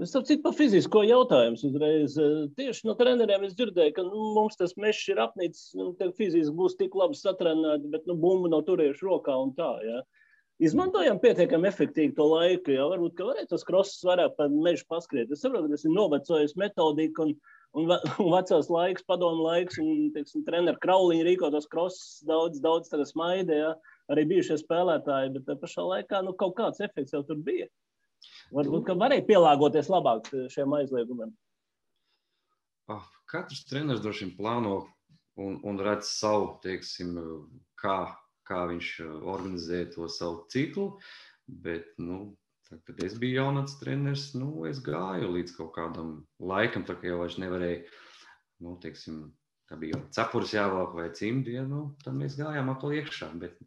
Es saprotu, par fizisko jautājumu uzreiz. Eh, tieši no treneriem es dzirdēju, ka nu, mums tas mežs ir apnicis, nu, fiziski būs tik labi satrenēti, bet nu, bumbu nav turējuši rokā un tā. Ja. Izmantojam pietiekami efektīvi to laiku, jau varbūt, ka varētu tos krosus vairāk pa mežu paskriet. Es saprotu, ka tas ir novecojis metodika un, un, un vecās laiks, padomu laiks, un, teiksim, treneru krauliņi rīko tos krosus daudz, daudz tagad smaidē, ja. arī bijušie spēlētāji, bet pašā laikā, nu, kaut kāds efekts jau tur bija. Varbūt, ka varēja pielāgoties labāk šiem aizliegumiem. Ah, katrs treneris droši vien plāno un, un redz savu, teiksim, kā, kā viņš organizē to savu ciklu. Bet, nu, tad, kad es biju jaunats treneris, nu, es gāju līdz kaut kādam laikam, tā kā jau vairs nevarēju, nu, teiksim, kā bija cepures jāvelk vai cimdi, ja, nu, tad mēs gājām atkal iekšā. Bet,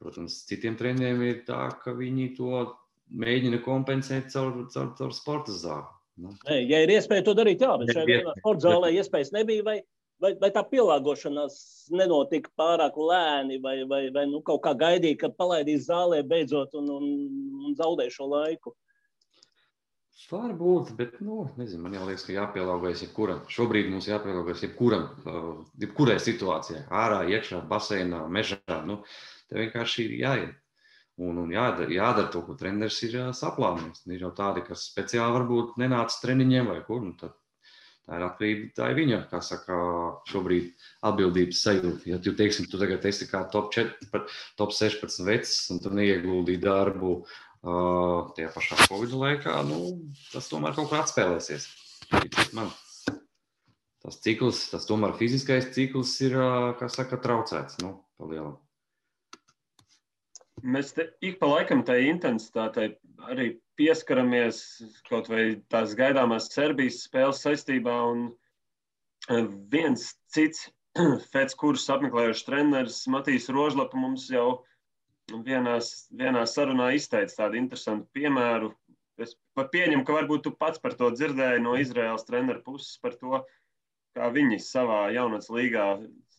protams, citiem treneriem ir tā, ka viņi to mēģina kompensēt caur, caur, caur sporta zāli. Nu. Nē, ja ir iespēja to darīt, jā, bet šajā vienā sporta zālē iespējas nebija. Vai, vai, vai tā pielāgošanās nenotika pārāk lēni, vai, vai, vai nu, kaut kā gaidīja, kad palaidīs zālē beidzot un, un, un zaudēja šo laiku? Varbūt, bet nu, nezinu, man liekas, ka jāpielāgojas jebkuram. Šobrīd mums jāpielāgojas jebkuram, jebkurai situācijai. Ārā, iekšā, baseinā, mežā. Nu, te vienkārši ir jāiet. Un, un jādara, jādara to, ko treneris ir saplānojis. Ir jau tādi, kas speciāli varbūt nenāca treniņiem vai kur. Nu, tad tā ir atkarība, tā ir viņa, kā saka, šobrīd atbildības sajūta. Ja tu, teiksim, tu tagad esi kā top, 4, top 16 vecs un tu neieguldīji darbu uh, tajā pašā Covid laikā, nu, tas tomēr kaut kā atspēlēsies. Man. Tas cikls, tas tomēr fiziskais cikls ir, kā saka, traucēts, nu, pa lielam. Mēs te ik pa laikam tai intensitātei arī pieskaramies kaut vai tās gaidāmās Serbijas spēles saistībā. Un e, viens cits FEDS kursus apmeklējušs treneris Matīs Rožlapa mums jau vienās, vienā sarunā izteica tādu interesantu piemēru. Es pieņemu, ka varbūt tu pats par to dzirdēji no Izraels treneru puses par to, kā viņi savā jaunatnes līgā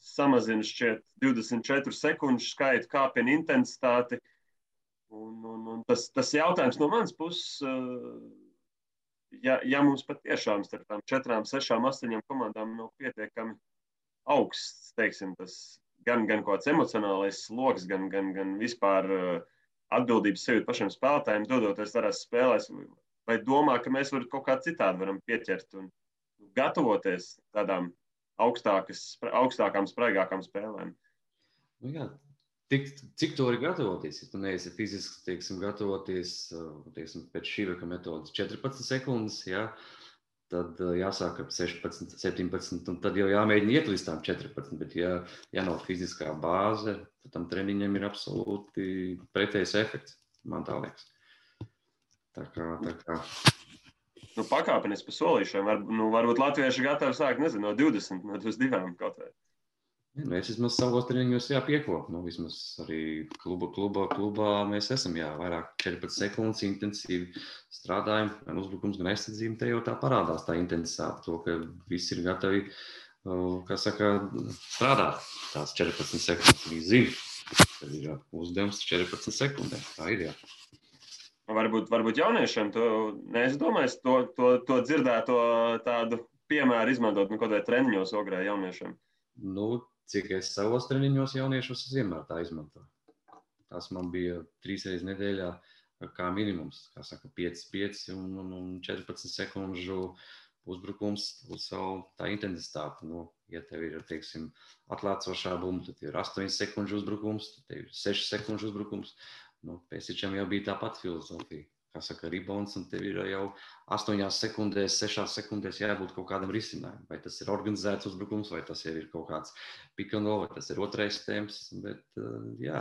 samazina šķiet 24 sekundžu skaitu, kāpina intensitāti. Un, un, un tas, tas jautājums no manas puses, eh, ja, ja mums patiešām starp tām četrām, sešām, astoņām komandām nav pietiekami augsts, teiksim, tas gan, gan kāds emocionālais sloks, gan, gan, gan vispār eh, atbildības sevi pašiem spēlētājiem, dodoties tādās spēlēs, vai domā, ka mēs varam kaut kā citādi varam pieķert un gatavoties tādām augstākām, spraigākām spēlēm. Nu jā, tik, cik to var gatavoties? Ja tu neesi fiziski teiksim, gatavoties teiksim, pēc šī rīka metodas 14 sekundes, jā, tad jāsāk ar 16, 17, un tad jau jāmēģina iet līdz tām 14. Bet, ja, ja nav fiziskā bāze, tad tam treniņam ir absolūti pretējs efekts. Man tā liekas. Tā kā, tā kā nu, pakāpeniski pa solīšiem. Var, nu, varbūt latvieši gatavi sākt nezinu, no 20, no 22 kaut vai. Nu, es vismaz savos treniņos jāpiekopu. Nu, vismaz arī kluba, kluba, klubā mēs esam jā, vairāk 14 sekundes intensīvi strādājam. Gan uzbrukums, gan aizsardzība. Te jau tā parādās tā intensitāte, to, ka visi ir gatavi kā saka, strādāt. Tās 14 sekundes viņi zina. Tad ir uzdevums 14 sekundēm. Tā ir. Jā. Varbūt, varbūt jauniešiem to neizdomājis, to, to, to dzirdēto tādu piemēru izmantot nu, kaut kādā treniņos, ogrē jauniešiem. Nu, cik es savos treniņos jauniešus vienmēr tā izmantoju. Tas man bija trīs reizes nedēļā, kā minimums, kā saka, 5, 5 un, un, un 14 sekundžu uzbrukums uz savu tā intensitāti. Nu, ja tev ir, teiksim, atlēcošā bumba, tad ir 8 sekundžu uzbrukums, tad ir 6 sekundžu uzbrukums. Nu, Pēciņam jau bija tā pati filozofija. Kā saka, rebounds, un tev ir jau 8 sekundēs, 6 sekundēs jābūt kaut kādam risinājumam. Vai tas ir organizēts uzbrukums, vai tas ir kaut kāds pikano, vai tas ir otrais temps. Bet, jā,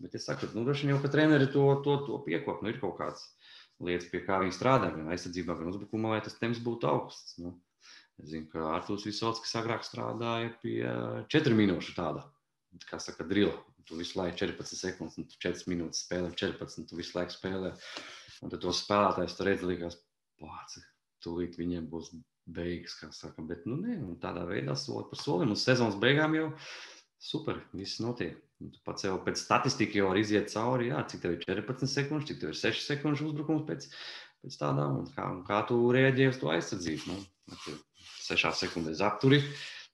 bet es saku, nu, droši vien jau, ka treneri to, to, to piekop. Nu, ir kaut kāds lietas, pie kā viņi strādā, gan aizsardzībā, gan uzbrukumā, lai tas temps būtu augsts. Nu, es zinu, ka Artūrs Visots, kas agrāk strādāja pie 4 minūšu tāda, kā saka, drila tu visu laiku 14 sekundes, un tu 4 minūtes spēlē, 14, tu visu laiku spēlē. Un tad to spēlētājs tur redz, likās, pāci, tūlīt viņiem būs beigas, kā saka. Bet, nu, nē, un tādā veidā soli par solim, un sezonas beigām jau super, viss notiek. Un tu pats jau pēc statistikas jau var iziet cauri, jā, cik tev ir 14 sekundes, cik tev ir 6 sekundes uzbrukums pēc, pēc tādām, un kā, un kā tu rēģēji uz to aizsardzību. Nu, 6 sekundēs apturi,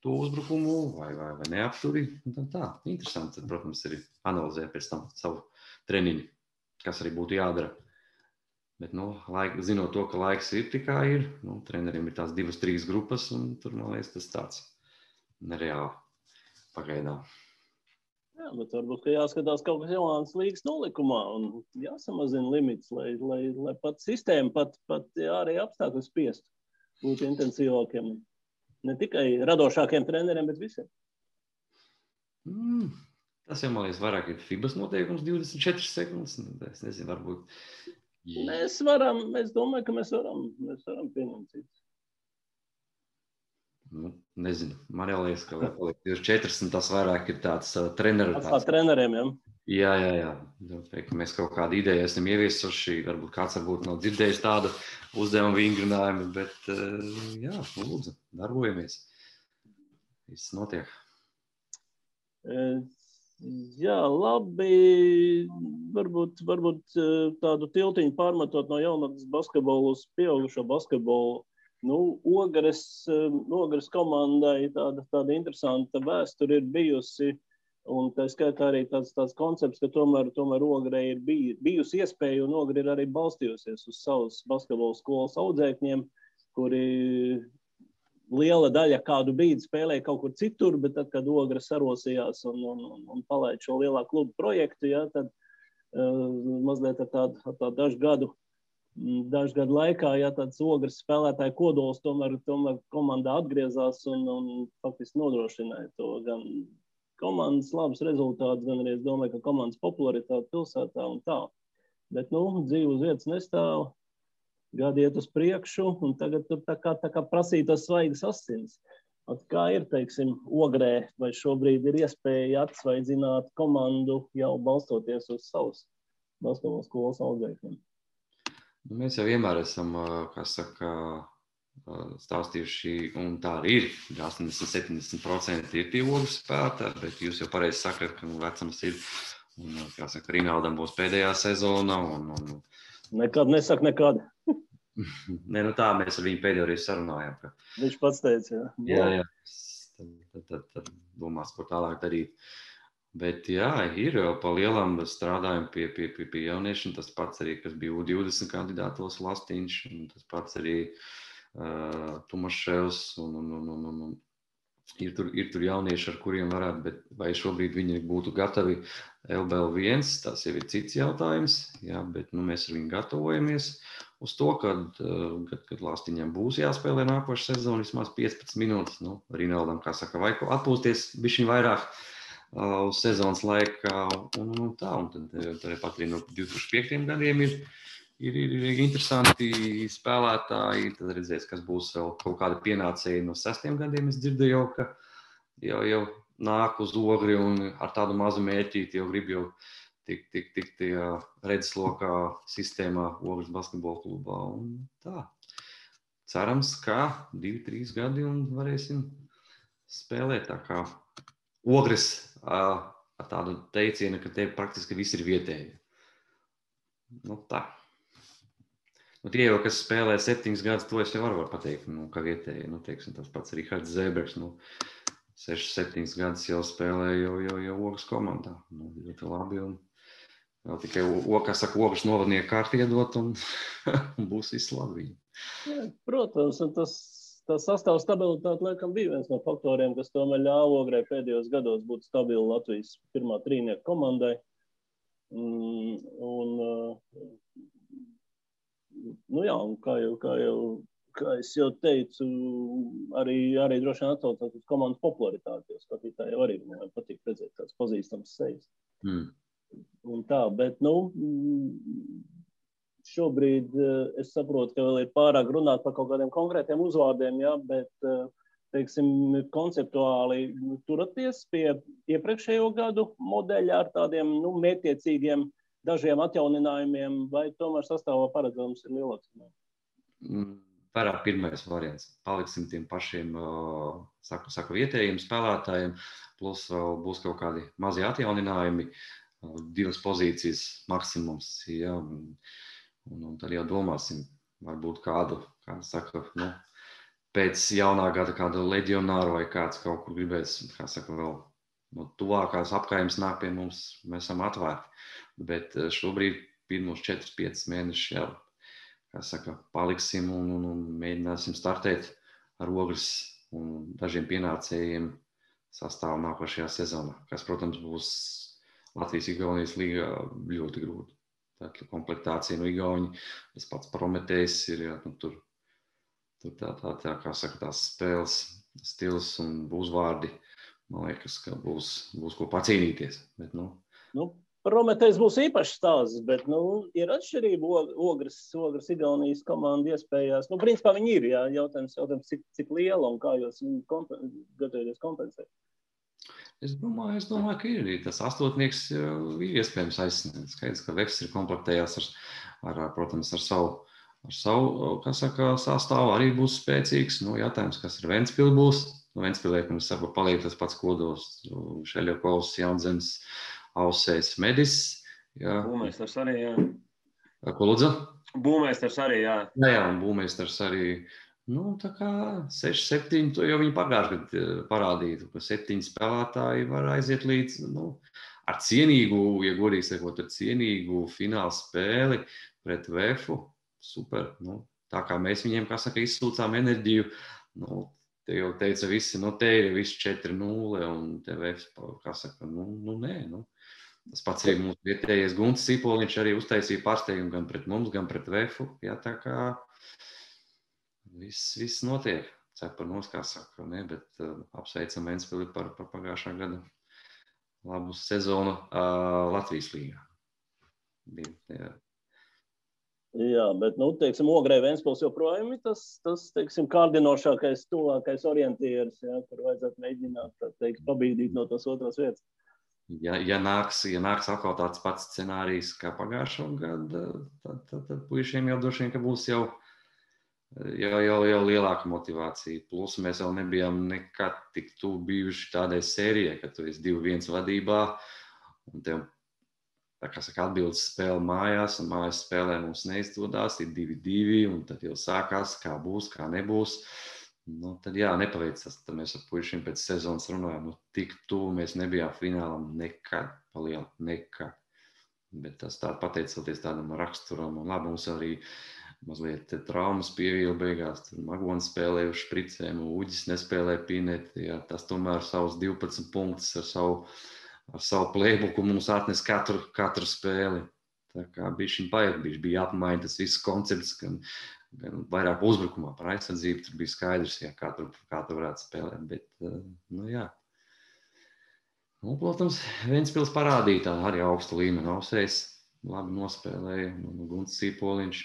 to uzbrukumu, vai, vai, vai neapturi. Tā interesanti, tad, protams, ir analizēt pēc tam savu treniņu, kas arī būtu jādara. Bet, nu, laik, zinot to, ka laiks ir tikai ir, nu, treneriem ir tās divas, trīs grupas, un tur, man liekas, tas tāds nereāli pagaidām. Jā, bet varbūt jāskatās kaut kas jauns līgas nolikumā un jāsamazina limits, lai, lai, lai pat sistēma, pat, pat arī apstākļi spiestu būt intensīvākiem ne tikai radošākiem treneriem, bet visiem. Mm. Tas jau man liekas, vairāk ir FIBAS noteikums, 24 sekundes. Nu, es nezinu, varbūt. Mēs varam, es domāju, ka mēs varam, mēs varam pieņemt citus. Nu, nezinu, man liekas, ka 24 un tas vairāk ir tāds uh, treneru. Tas kā treneriem, jā. Jā, jā, jā. Mēs kaut kādu ideju esam ieviesuši. Varbūt kāds varbūt nav dzirdējis tādu uzdevumu vingrinājumu, bet jā, nu, lūdzu, darbojamies. Viss notiek. Jā, labi. Varbūt, varbūt tādu tiltiņu pārmetot no jaunatnes basketbola uz pieaugušo basketbolu. Nu, Ogres, Ogres komandai tāda, tāda interesanta vēsture ir bijusi. Un tā skaitā arī tāds, tāds koncepts, ka tomēr, tomēr Ogre ir bij, bijusi iespēja un Ogre ir arī balstījusies uz savas basketbola skolas audzēkņiem, kuri liela daļa kādu brīdi spēlēja kaut kur citur, bet tad, kad Ogre sarosījās un, un, un, un palaid šo lielā klubu projektu, ja, tad uh, mazliet ar tādu, ar tādu dažu gadu dažu gadu laikā, ja tāds ogres spēlētāju kodols tomēr, tomēr komandā atgriezās un, un faktiski nodrošināja to gan komandas labus rezultātus, gan arī es domāju, ka komandas popularitāte pilsētā un tā. Bet, nu, dzīve uz vietas nestāv, gadi iet uz priekšu, un tagad tur tā kā, tā kā prasītas svaigas asins. At kā ir, teiksim, ogrē, vai šobrīd ir iespēja atsvaidzināt komandu jau balstoties uz savus basketbola skolas audzēkņiem? Nu, mēs jau vienmēr esam, kā saka, stāstījuši, un tā arī ir. 80-70% ir tie ogļu spēlētāji, bet jūs jau pareizi sakat, ka nu, vecums ir. Un, kā saka, Rinaldam būs pēdējā sezona. Un, un... Nekad nesaka nekad. Nē, nu tā mēs ar viņu pēdējo reizi sarunājām. Ka... Viņš pats teica, jā. Jā, jā. Tad, tad, tad, tad domās, ko tālāk darīt. Bet jā, ir jau pa lielam strādājam pie, pie, pie, pie jauniešiem. Tas pats arī, kas bija U20 kandidātos Lastīņš, un tas pats arī uh, Tumaševs un, un, un, un, un, un ir tur, ir tur jaunieši, ar kuriem varētu, bet vai šobrīd viņi būtu gatavi LBL1, tas jau ir cits jautājums, jā, bet nu, mēs ar viņu gatavojamies uz to, kad, kad, kad Lāstiņam būs jāspēlē nākošais sezona vismaz 15 minūtes. Nu, Rinaldam, kā saka, vajag atpūsties bišķiņ vairāk uh, uz sezonas laikā un, un, tā, un tad, tad pat arī no 2005 gadiem ir ir, ir, ir interesanti spēlētāji. Tad redzēs, kas būs vēl kaut kādi pienācēji no sestiem gadiem. Es dzirdēju, jau, ka jau, jau nāk uz ogri un ar tādu mazu mērķīti jau grib jau tik, tik, tik redzeslokā sistēmā ogres basketbola klubā. Un tā. Cerams, ka divi, trīs gadi un varēsim spēlēt tā kā ogres ar tādu teicienu, ka te praktiski viss ir vietēji. Nu, tā. Nu, tie jau, kas spēlē septiņus gadus, to es jau varu pateikt, nu, kā vietēji. Nu, teiksim, tas pats Rihards Zēbers. Nu, 6, 7 gadus jau spēlēja jau, jau, jau Ogas komandā. Nu, ļoti labi. Un vēl tikai, kā saka, Ogas novadnieku kārtu iedot un, un būs viss labi. Jā, protams, un tas, tas sastāv stabilitāte laikam bija viens no faktoriem, kas tomēr ļāva Ograi pēdējos gados būt stabili Latvijas pirmā trīnieka komandai. Un, un nu jā, kā jau, kā jau kā jau teicu, arī, arī droši vien atsaucās uz komandas popularitāti. Skatītāji arī man patīk redzēt tādas pazīstamas sejas. Mm. Un tā, bet, nu, šobrīd eh, es saprotu, ka vēl ir pārāk runāt par kaut kādiem konkrētiem uzvārdiem, ja, bet, eh, teiksim, konceptuāli turaties pie iepriekšējo gadu modeļa ar tādiem, nu, mētiecīgiem dažiem atjauninājumiem, vai tomēr sastāvā paredzams ir lielāks? Mm, vairāk pirmais variants. Paliksim tiem pašiem, saku, saku vietējiem spēlētājiem, plus vēl būs kaut kādi mazi atjauninājumi, divas pozīcijas maksimums. Ja, un, un, tad jau domāsim, varbūt kādu, kā saka, nu, pēc jaunā gada kādu leģionāru vai kāds kaut kur gribēs, kā saka, vēl no tuvākās apkaimes nāk pie mums, mēs esam atvērti. Bet eh, šobrīd pirmos 4-5 mēnešus jau, kā saka, paliksim un, un, un mēģināsim startēt ar ogles un dažiem pienācējiem sastāvu nākošajā sezonā, kas, protams, būs Latvijas-Igaunijas līga ļoti grūti. Tā komplektācija no Igauni, tas pats Prometējs ir, jā, nu, tur, tur tā, tā, tā, kā saka, tās spēles stils un uzvārdi man liekas, ka būs, būs ko pacīnīties. Bet, nu. Nu, Prometējs būs īpašs stāsts, bet nu, ir atšķirība ogres, ogres Igaunijas komandu iespējās. Nu, principā viņi ir, jā, jautājums, jautājums cik, cik liela un kā jūs gatavojaties kompensēt. Es domāju, es domāju, ka ir tas astotnieks, ir iespējams aizsniegt. Skaidrs, ka Veks ir komplektējās ar, ar, protams, ar savu, ar savu saka, sastāvu, arī būs spēcīgs. Nu, jautājums, kas ar Ventspili būs, Nu, Ventspilē, mēs sakām, paliek tas pats kodols. Šeļakovs, Jaunzems, Ausējs, Medis. Jā. Būmēstars arī, jā. Ko lūdzu? Būmēstars arī, jā. Jā, jā, un būmēstars arī Nu, tā kā 6, 7, to jau viņi pagājušajā gadā parādīja, ka 7 spēlētāji var aiziet līdz nu, ar cienīgu, ja godīgi sakot, ar cienīgu finālu spēli pret VF. Super. Nu, tā kā mēs viņiem, kā saka, izsūcām enerģiju, nu, te jau teica visi, nu, te ir viss 4-0 un te VF, kā saka, nu, nu nē, nu. Tas pats arī mūsu vietējais Gunts Cipoliņš arī uztaisīja pārsteigumu gan pret mums, gan pret VF. Jā, tā kā viss, viss notiek. Cepanos, kā saka, ne, bet uh, apsveicam Ventspili par, par pagājušā gada labu sezonu uh, Latvijas līgā. Jā. Jā, bet, nu, teiksim, Ogrē Ventspils joprojām ir tas, tas, teiksim, kārdinošākais, tuvākais orientieris, jā, kur vajadzētu mēģināt, tā teikt, pabīdīt no tās otras vietas. Ja, ja, nāks, ja nāks atkal tāds pats scenārijs kā pagājušā gada, tad, tad, tad puišiem jau droši vien, ka būs jau jau, jau, jau lielāka motivācija. Plus mēs vēl nebijām nekad tik tuvu bijuši tādai sērijai, ka tu esi 2-1 vadībā. Un tev, saka, atbildes spēle mājās, un mājas spēlē mums neizdodas, ir 2-2, un tad jau sākās, kā būs, kā nebūs. Nu, tad jā, nepaveicās. Tad mēs ar puišiem pēc sezonas runājām, nu, tik tuvu mēs nebijām finālam nekad, palielināti nekad. Bet tas tā pateicoties tādam raksturam, un labi, mums arī uh, mazliet traumas pievīla beigās. Tur Magons spēlēja uz špricēm, Uģis nespēlēja pineti. Jā, tas tomēr savus 12 punktus ar savu, ar savu playbuku mums atnes katru, katru spēli. Tā kā bija šī baigta, bija, bija apmaiņa tas viss koncepts, gan, gan vairāk uzbrukumā par aizsardzību. Tur bija skaidrs, jā, kā, tur, kā tur varētu spēlēt. Bet, eh, nu, jā. Nu, protams, Ventspils parādīja tā arī augstu līmeni. Ausējs labi nospēlēja, nu, Gunts Cīpoliņš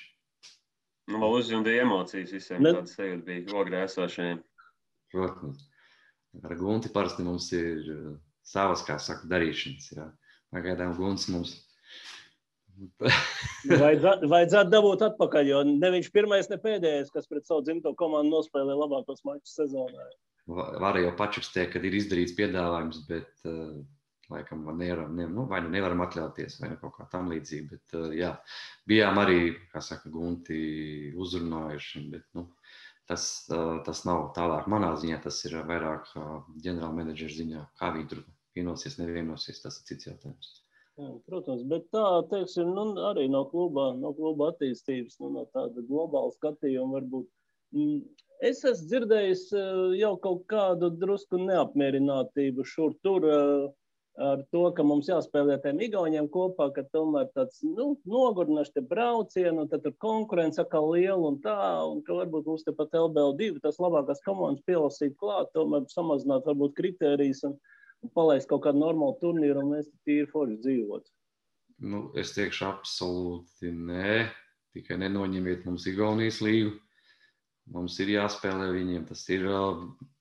Nu, vēl uzjundīja emocijas visiem, ne... tādas sajūta bija ogrē esošajiem. Protams. Ar Gunti parasti mums ir uh, savas, kā saka, darīšanas. Jā. Pagaidām Gunts mums. vajadzētu, vajadzētu dabūt atpakaļ, jo ne viņš pirmais, ne pēdējais, kas pret savu dzimto komandu nospēlē labākos mačus sezonā. Var jau pačukstēt, kad ir izdarīts piedāvājums, bet uh, laikam nevaram, ne, nu, vai nu nevaram atļauties, vai nu kaut kā tam līdzīga. Bet, uh, jā, bijām arī, kā saka, gunti uzrunājuši, bet nu, tas, uh, tas nav tālāk manā ziņā, tas ir vairāk uh, ģenerāla menedžera ziņā, kā viņi tur vienosies, nevienosies, tas ir cits jautājums. Jā, protams, bet tā teiksim, nu, arī no kluba, no kluba attīstības, nu, no tāda globāla skatījuma varbūt. Mm, es esmu dzirdējis jau kaut kādu drusku neapmierinātību šur tur. Uh, ar to, ka mums jāspēlē tiem igauniem kopā, ka tomēr tāds nu, nogurdinošs te braucienu, tad tur konkurence atkal liela un tā, un ka varbūt mums te pat LBL2 tas labākās komandas pielasīt klāt, tomēr samazināt varbūt kritērijas un, un palaist kaut kādu normālu turnīru, un mēs tīri forši dzīvot. Nu, es teikšu absolūti nē, tikai nenoņemiet mums Igaunijas līgu. Mums ir jāspēlē viņiem, tas ir,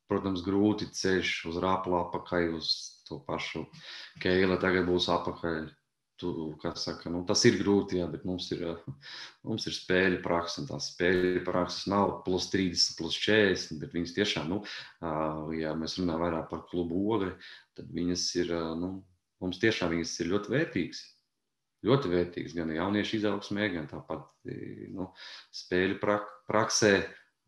protams, grūti ceļš uz rāpla apakai, uz to pašu Keila tagad būs apakaļ. Tu, saka, nu, tas ir grūti, jā, bet mums ir, mums ir spēļu praksa. Tās spēļu prakses nav plus 30, plus 40, bet viņas tiešām, nu, ja mēs runājam vairāk par klubu ogri, tad viņas ir, nu, mums tiešām viņas ir ļoti vērtīgas. Ļoti vērtīgas gan jauniešu izaugsmē, gan tāpat nu, spēļu prak praksē.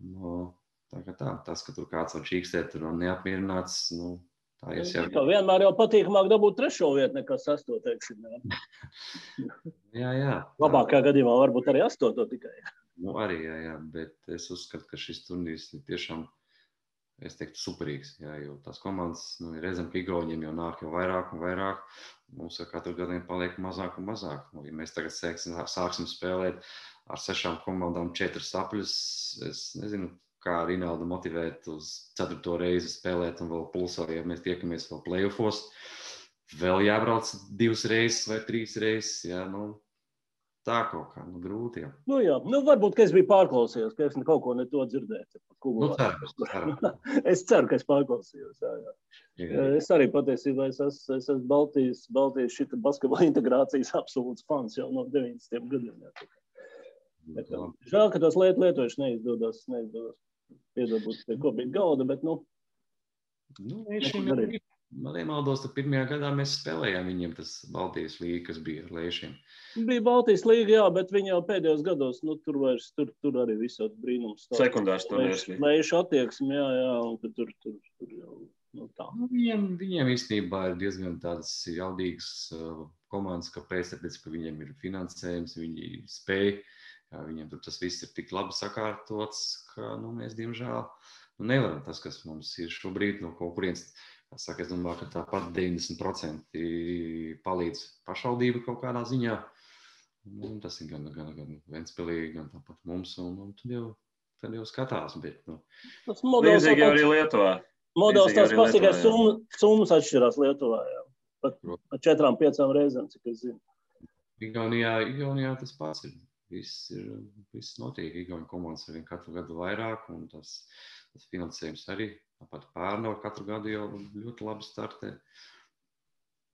Nu, tā tā, tas, ka tur kāds var čīkstēt, tur neapmierināts, nu, Tā ir jau. Vienmēr jau patīkamāk dabūt trešo vietu nekā sesto, teiksim. Jā, jā. jā. Labākajā gadījumā varbūt arī astoto tikai. Nu, arī, jā, jā, bet es uzskatu, ka šis turnīrs ir tiešām, es teiktu, superīgs. Jā, jo tās komandas, nu, redzam, ka Igauniem jau nāk jau vairāk un vairāk. Mums ar katru gadiem paliek mazāk un mazāk. Nu, ja mēs tagad sēksim, sāksim spēlēt ar sešām komandām četras sapļus, es nezinu, kā Rinaldu motivēt uz ceturto reizi spēlēt, un vēl plusā, ja mēs tiekamies vēl playoffs, vēl jābrauc divas reizes vai trīs reizes. Jā, nu, tā kaut kā nu, grūti. Jā. Nu, jā. Nu, varbūt es biju pārklausījies, ka es kaut ko to dzirdēju. Nu, ceru, ceru. es ceru, ka es pārklausījos. Jā, jā. Jā. Es arī patiesībā es esmu, es esmu Baltijas, Baltijas basketbola integrācijas absolūts fans jau no 90. gadiem. Jā. Bet, žēl, ka tos lietu lietojuši neizdodas. neizdodas piedabūt pie kopīga galda, bet, nu, nu ir man nemaldos, tad pirmajā gadā mēs spēlējām viņiem tas Baltijas līga, kas bija ar lēšiem. Bija Baltijas līga, jā, bet viņi jau pēdējos gados, nu, tur vairs, tur, tur arī visādi brīnums. Sekundārs turnīrs bija. Lēšu attieksmi, jā, jā, un tur, tur, tur, tur jau, nu, tā. Nu, viņiem, viņiem īstenībā ir diezgan tādas jaudīgas uh, komandas, kāpēc, tāpēc, ka viņiem ir finansējums, viņi spēj, jā, viņiem tur tas viss ir tik labi sakārtots, ka, nu, mēs, diemžēl, nu, nevaram tas, kas mums ir šobrīd no kaut kurienes, Saka, es domāju, ka tāpat 90% palīdz pašvaldība kaut kādā ziņā. Nu, tas ir gan, gan, gan Ventspēlī, gan tāpat mums. Un, un tad, jau, tad jau skatās. Bet, nu. Tas modelis Līdzīgi arī Lietuvā. Modelis tās pats tikai summas atšķirās Lietuvā. Jā. Pat ar četrām, piecām reizēm, cik es zinu. Igaunijā, Igaunijā tas pats ir. Viss, ir, viss notiek. Igaunijas komandas ar vien katru gadu vairāk, un tas, tas finansējums arī Tāpat pārnava katru gadu jau ļoti labi startē.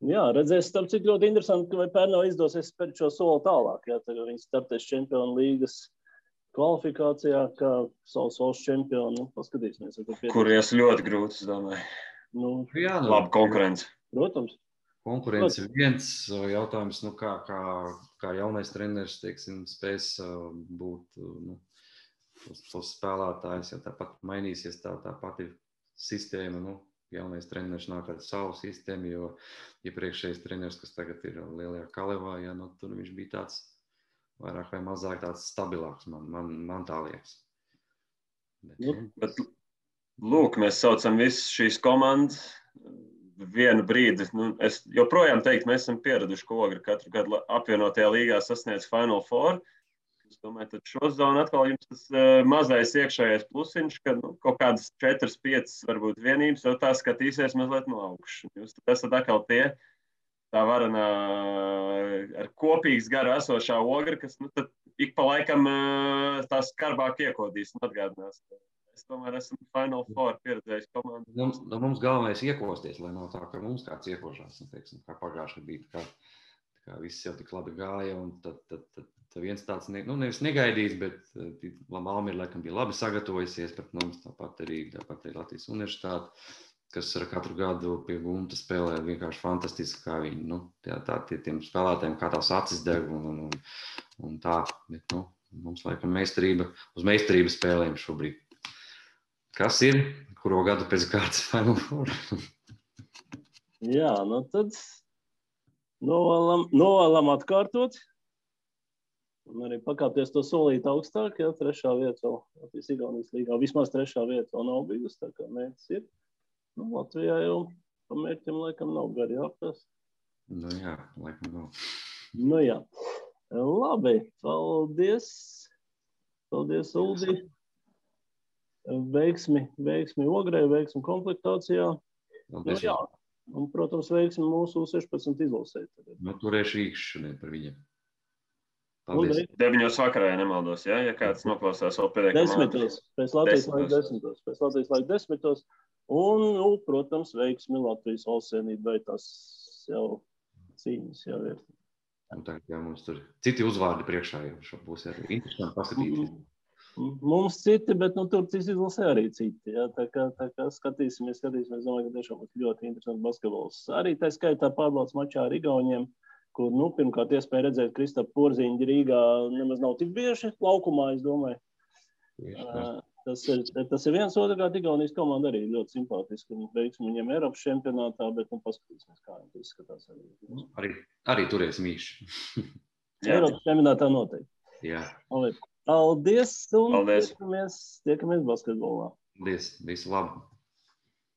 Jā, redzēsim, starp citu, ļoti interesanti, vai Pērnava izdosies spērt šo soli tālāk. Jā, tagad viņi startēs Čempionu līgas kvalifikācijā, kā savs valsts čempionu. Nu, paskatīsimies, kur ies ļoti grūti, es domāju. Nu, jā, nu, Labi konkurence. Protams. Konkurence viens jautājums, nu, kā, kā, kā jaunais treneris teiksim, spēs būt nu, tos spēlētājs, ja tāpat mainīsies tā, tā pati sistēma. Nu, jaunais treneris nāk ar savu sistēmu, jo iepriekšējais ja treneris, kas tagad ir lielajā kalevā, ja, nu, tur viņš bija tāds vairāk vai mazāk tāds stabilāks, man, man, man tā liekas. Bet, nu, bet, lūk, mēs saucam visas šīs komandas. Vienu brīdi, nu, es joprojām teiktu, mēs esam pieraduši, ka Ogri katru gadu apvienotajā līgā sasniedz Final Four. Uh, Es domāju, ka šo zonu atkal jums tas uh, mazais iekšējais plusiņš, ka nu, kaut kādas 4, 5 varbūt vienības jau tā skatīsies mazliet no augšas. Jūs esat atkal tie, tā varanā ar kopīgas garu esošā ogra, kas nu, ik pa laikam uh, tās skarbāk iekodīs un atgādinās. Es tomēr esmu Final Four pieredzējis komandu. Mums, nu, mums galvenais ir iekosties, lai nav tā, ka mums kāds iekošās, nu, teiksim, kā pagājušajā bija. Kā, kā viss jau tik labi gāja, un tad, tad, tad viens tāds, ne, nu, nevis negaidīts, bet uh, Malmīra laikam bija labi sagatavojusies pret mums, tāpat arī, tāpat arī Latvijas universitāte, kas ar katru gadu pie gumta spēlē vienkārši fantastiski, kā viņi, nu, tā, tā tie, tiem spēlētājiem kā tās acis deg un, un, un, un tā, bet, nu, mums laikam meistarība, uz meistarību spēlēm šobrīd. Kas ir, kuro gadu pēc kārtas Final Four? Jā, nu tad novēlam, novēlam atkārtot Un arī pakāpties to solīt augstāk, ja trešā vieta vēl Latvijas Igaunijas līgā. Vismaz trešā vieta vēl nav bijusi, tā kā mērķis ir. Nu, Latvijā jau pa mērķim laikam nav gari jāaptas. Nu jā, laikam nav. Nu jā. Labi, paldies. Paldies, Uldi. Veiksmi, veiksmi ogrē, veiksmi komplektācijā. Paldies. Nu, jā. Un, protams, veiksmi mūsu 16 izlasē. Nu, turēšu rīkšu šodien par viņiem. Paldies. Deviņos vakarā, ja nemaldos, ja, ja kāds noklausās vēl pēdējā desmitos. Pēc Latvijas laika desmitos. Pēc Latvijas laika desmitos. Un, nu, protams, veiksmi Latvijas valstsienībai tas jau cīņas jau ir. Un tagad jau mums tur citi uzvārdi priekšā jau būs arī interesanti paskatīties. Mums citi, bet nu, tur izlasē arī citi. Ja? Tā, kā, tā kā skatīsimies, skatīsimies, domāju, ka tiešām būs ļoti interesanti basketbols. Arī tā skaitā pārbaudas mačā ar Igauniem. Kur nu, pirmkārt iespēja redzēt Kristapā Porziņu Rīgā nemaz nav tik bieži laukumā, es domāju. Uh, tas ir, tas ir viens otrkārt, Igaunijas komanda arī ļoti simpātiska un veiksmi viņiem Eiropas čempionātā, bet nu paskatīsimies, kā viņi izskatās. Arī, arī, arī turēs mīši. Eiropas čempionātā noteikti. Jā. Paldies un Paldies. tiekamies, tiekamies basketbolā. Paldies, visu labu!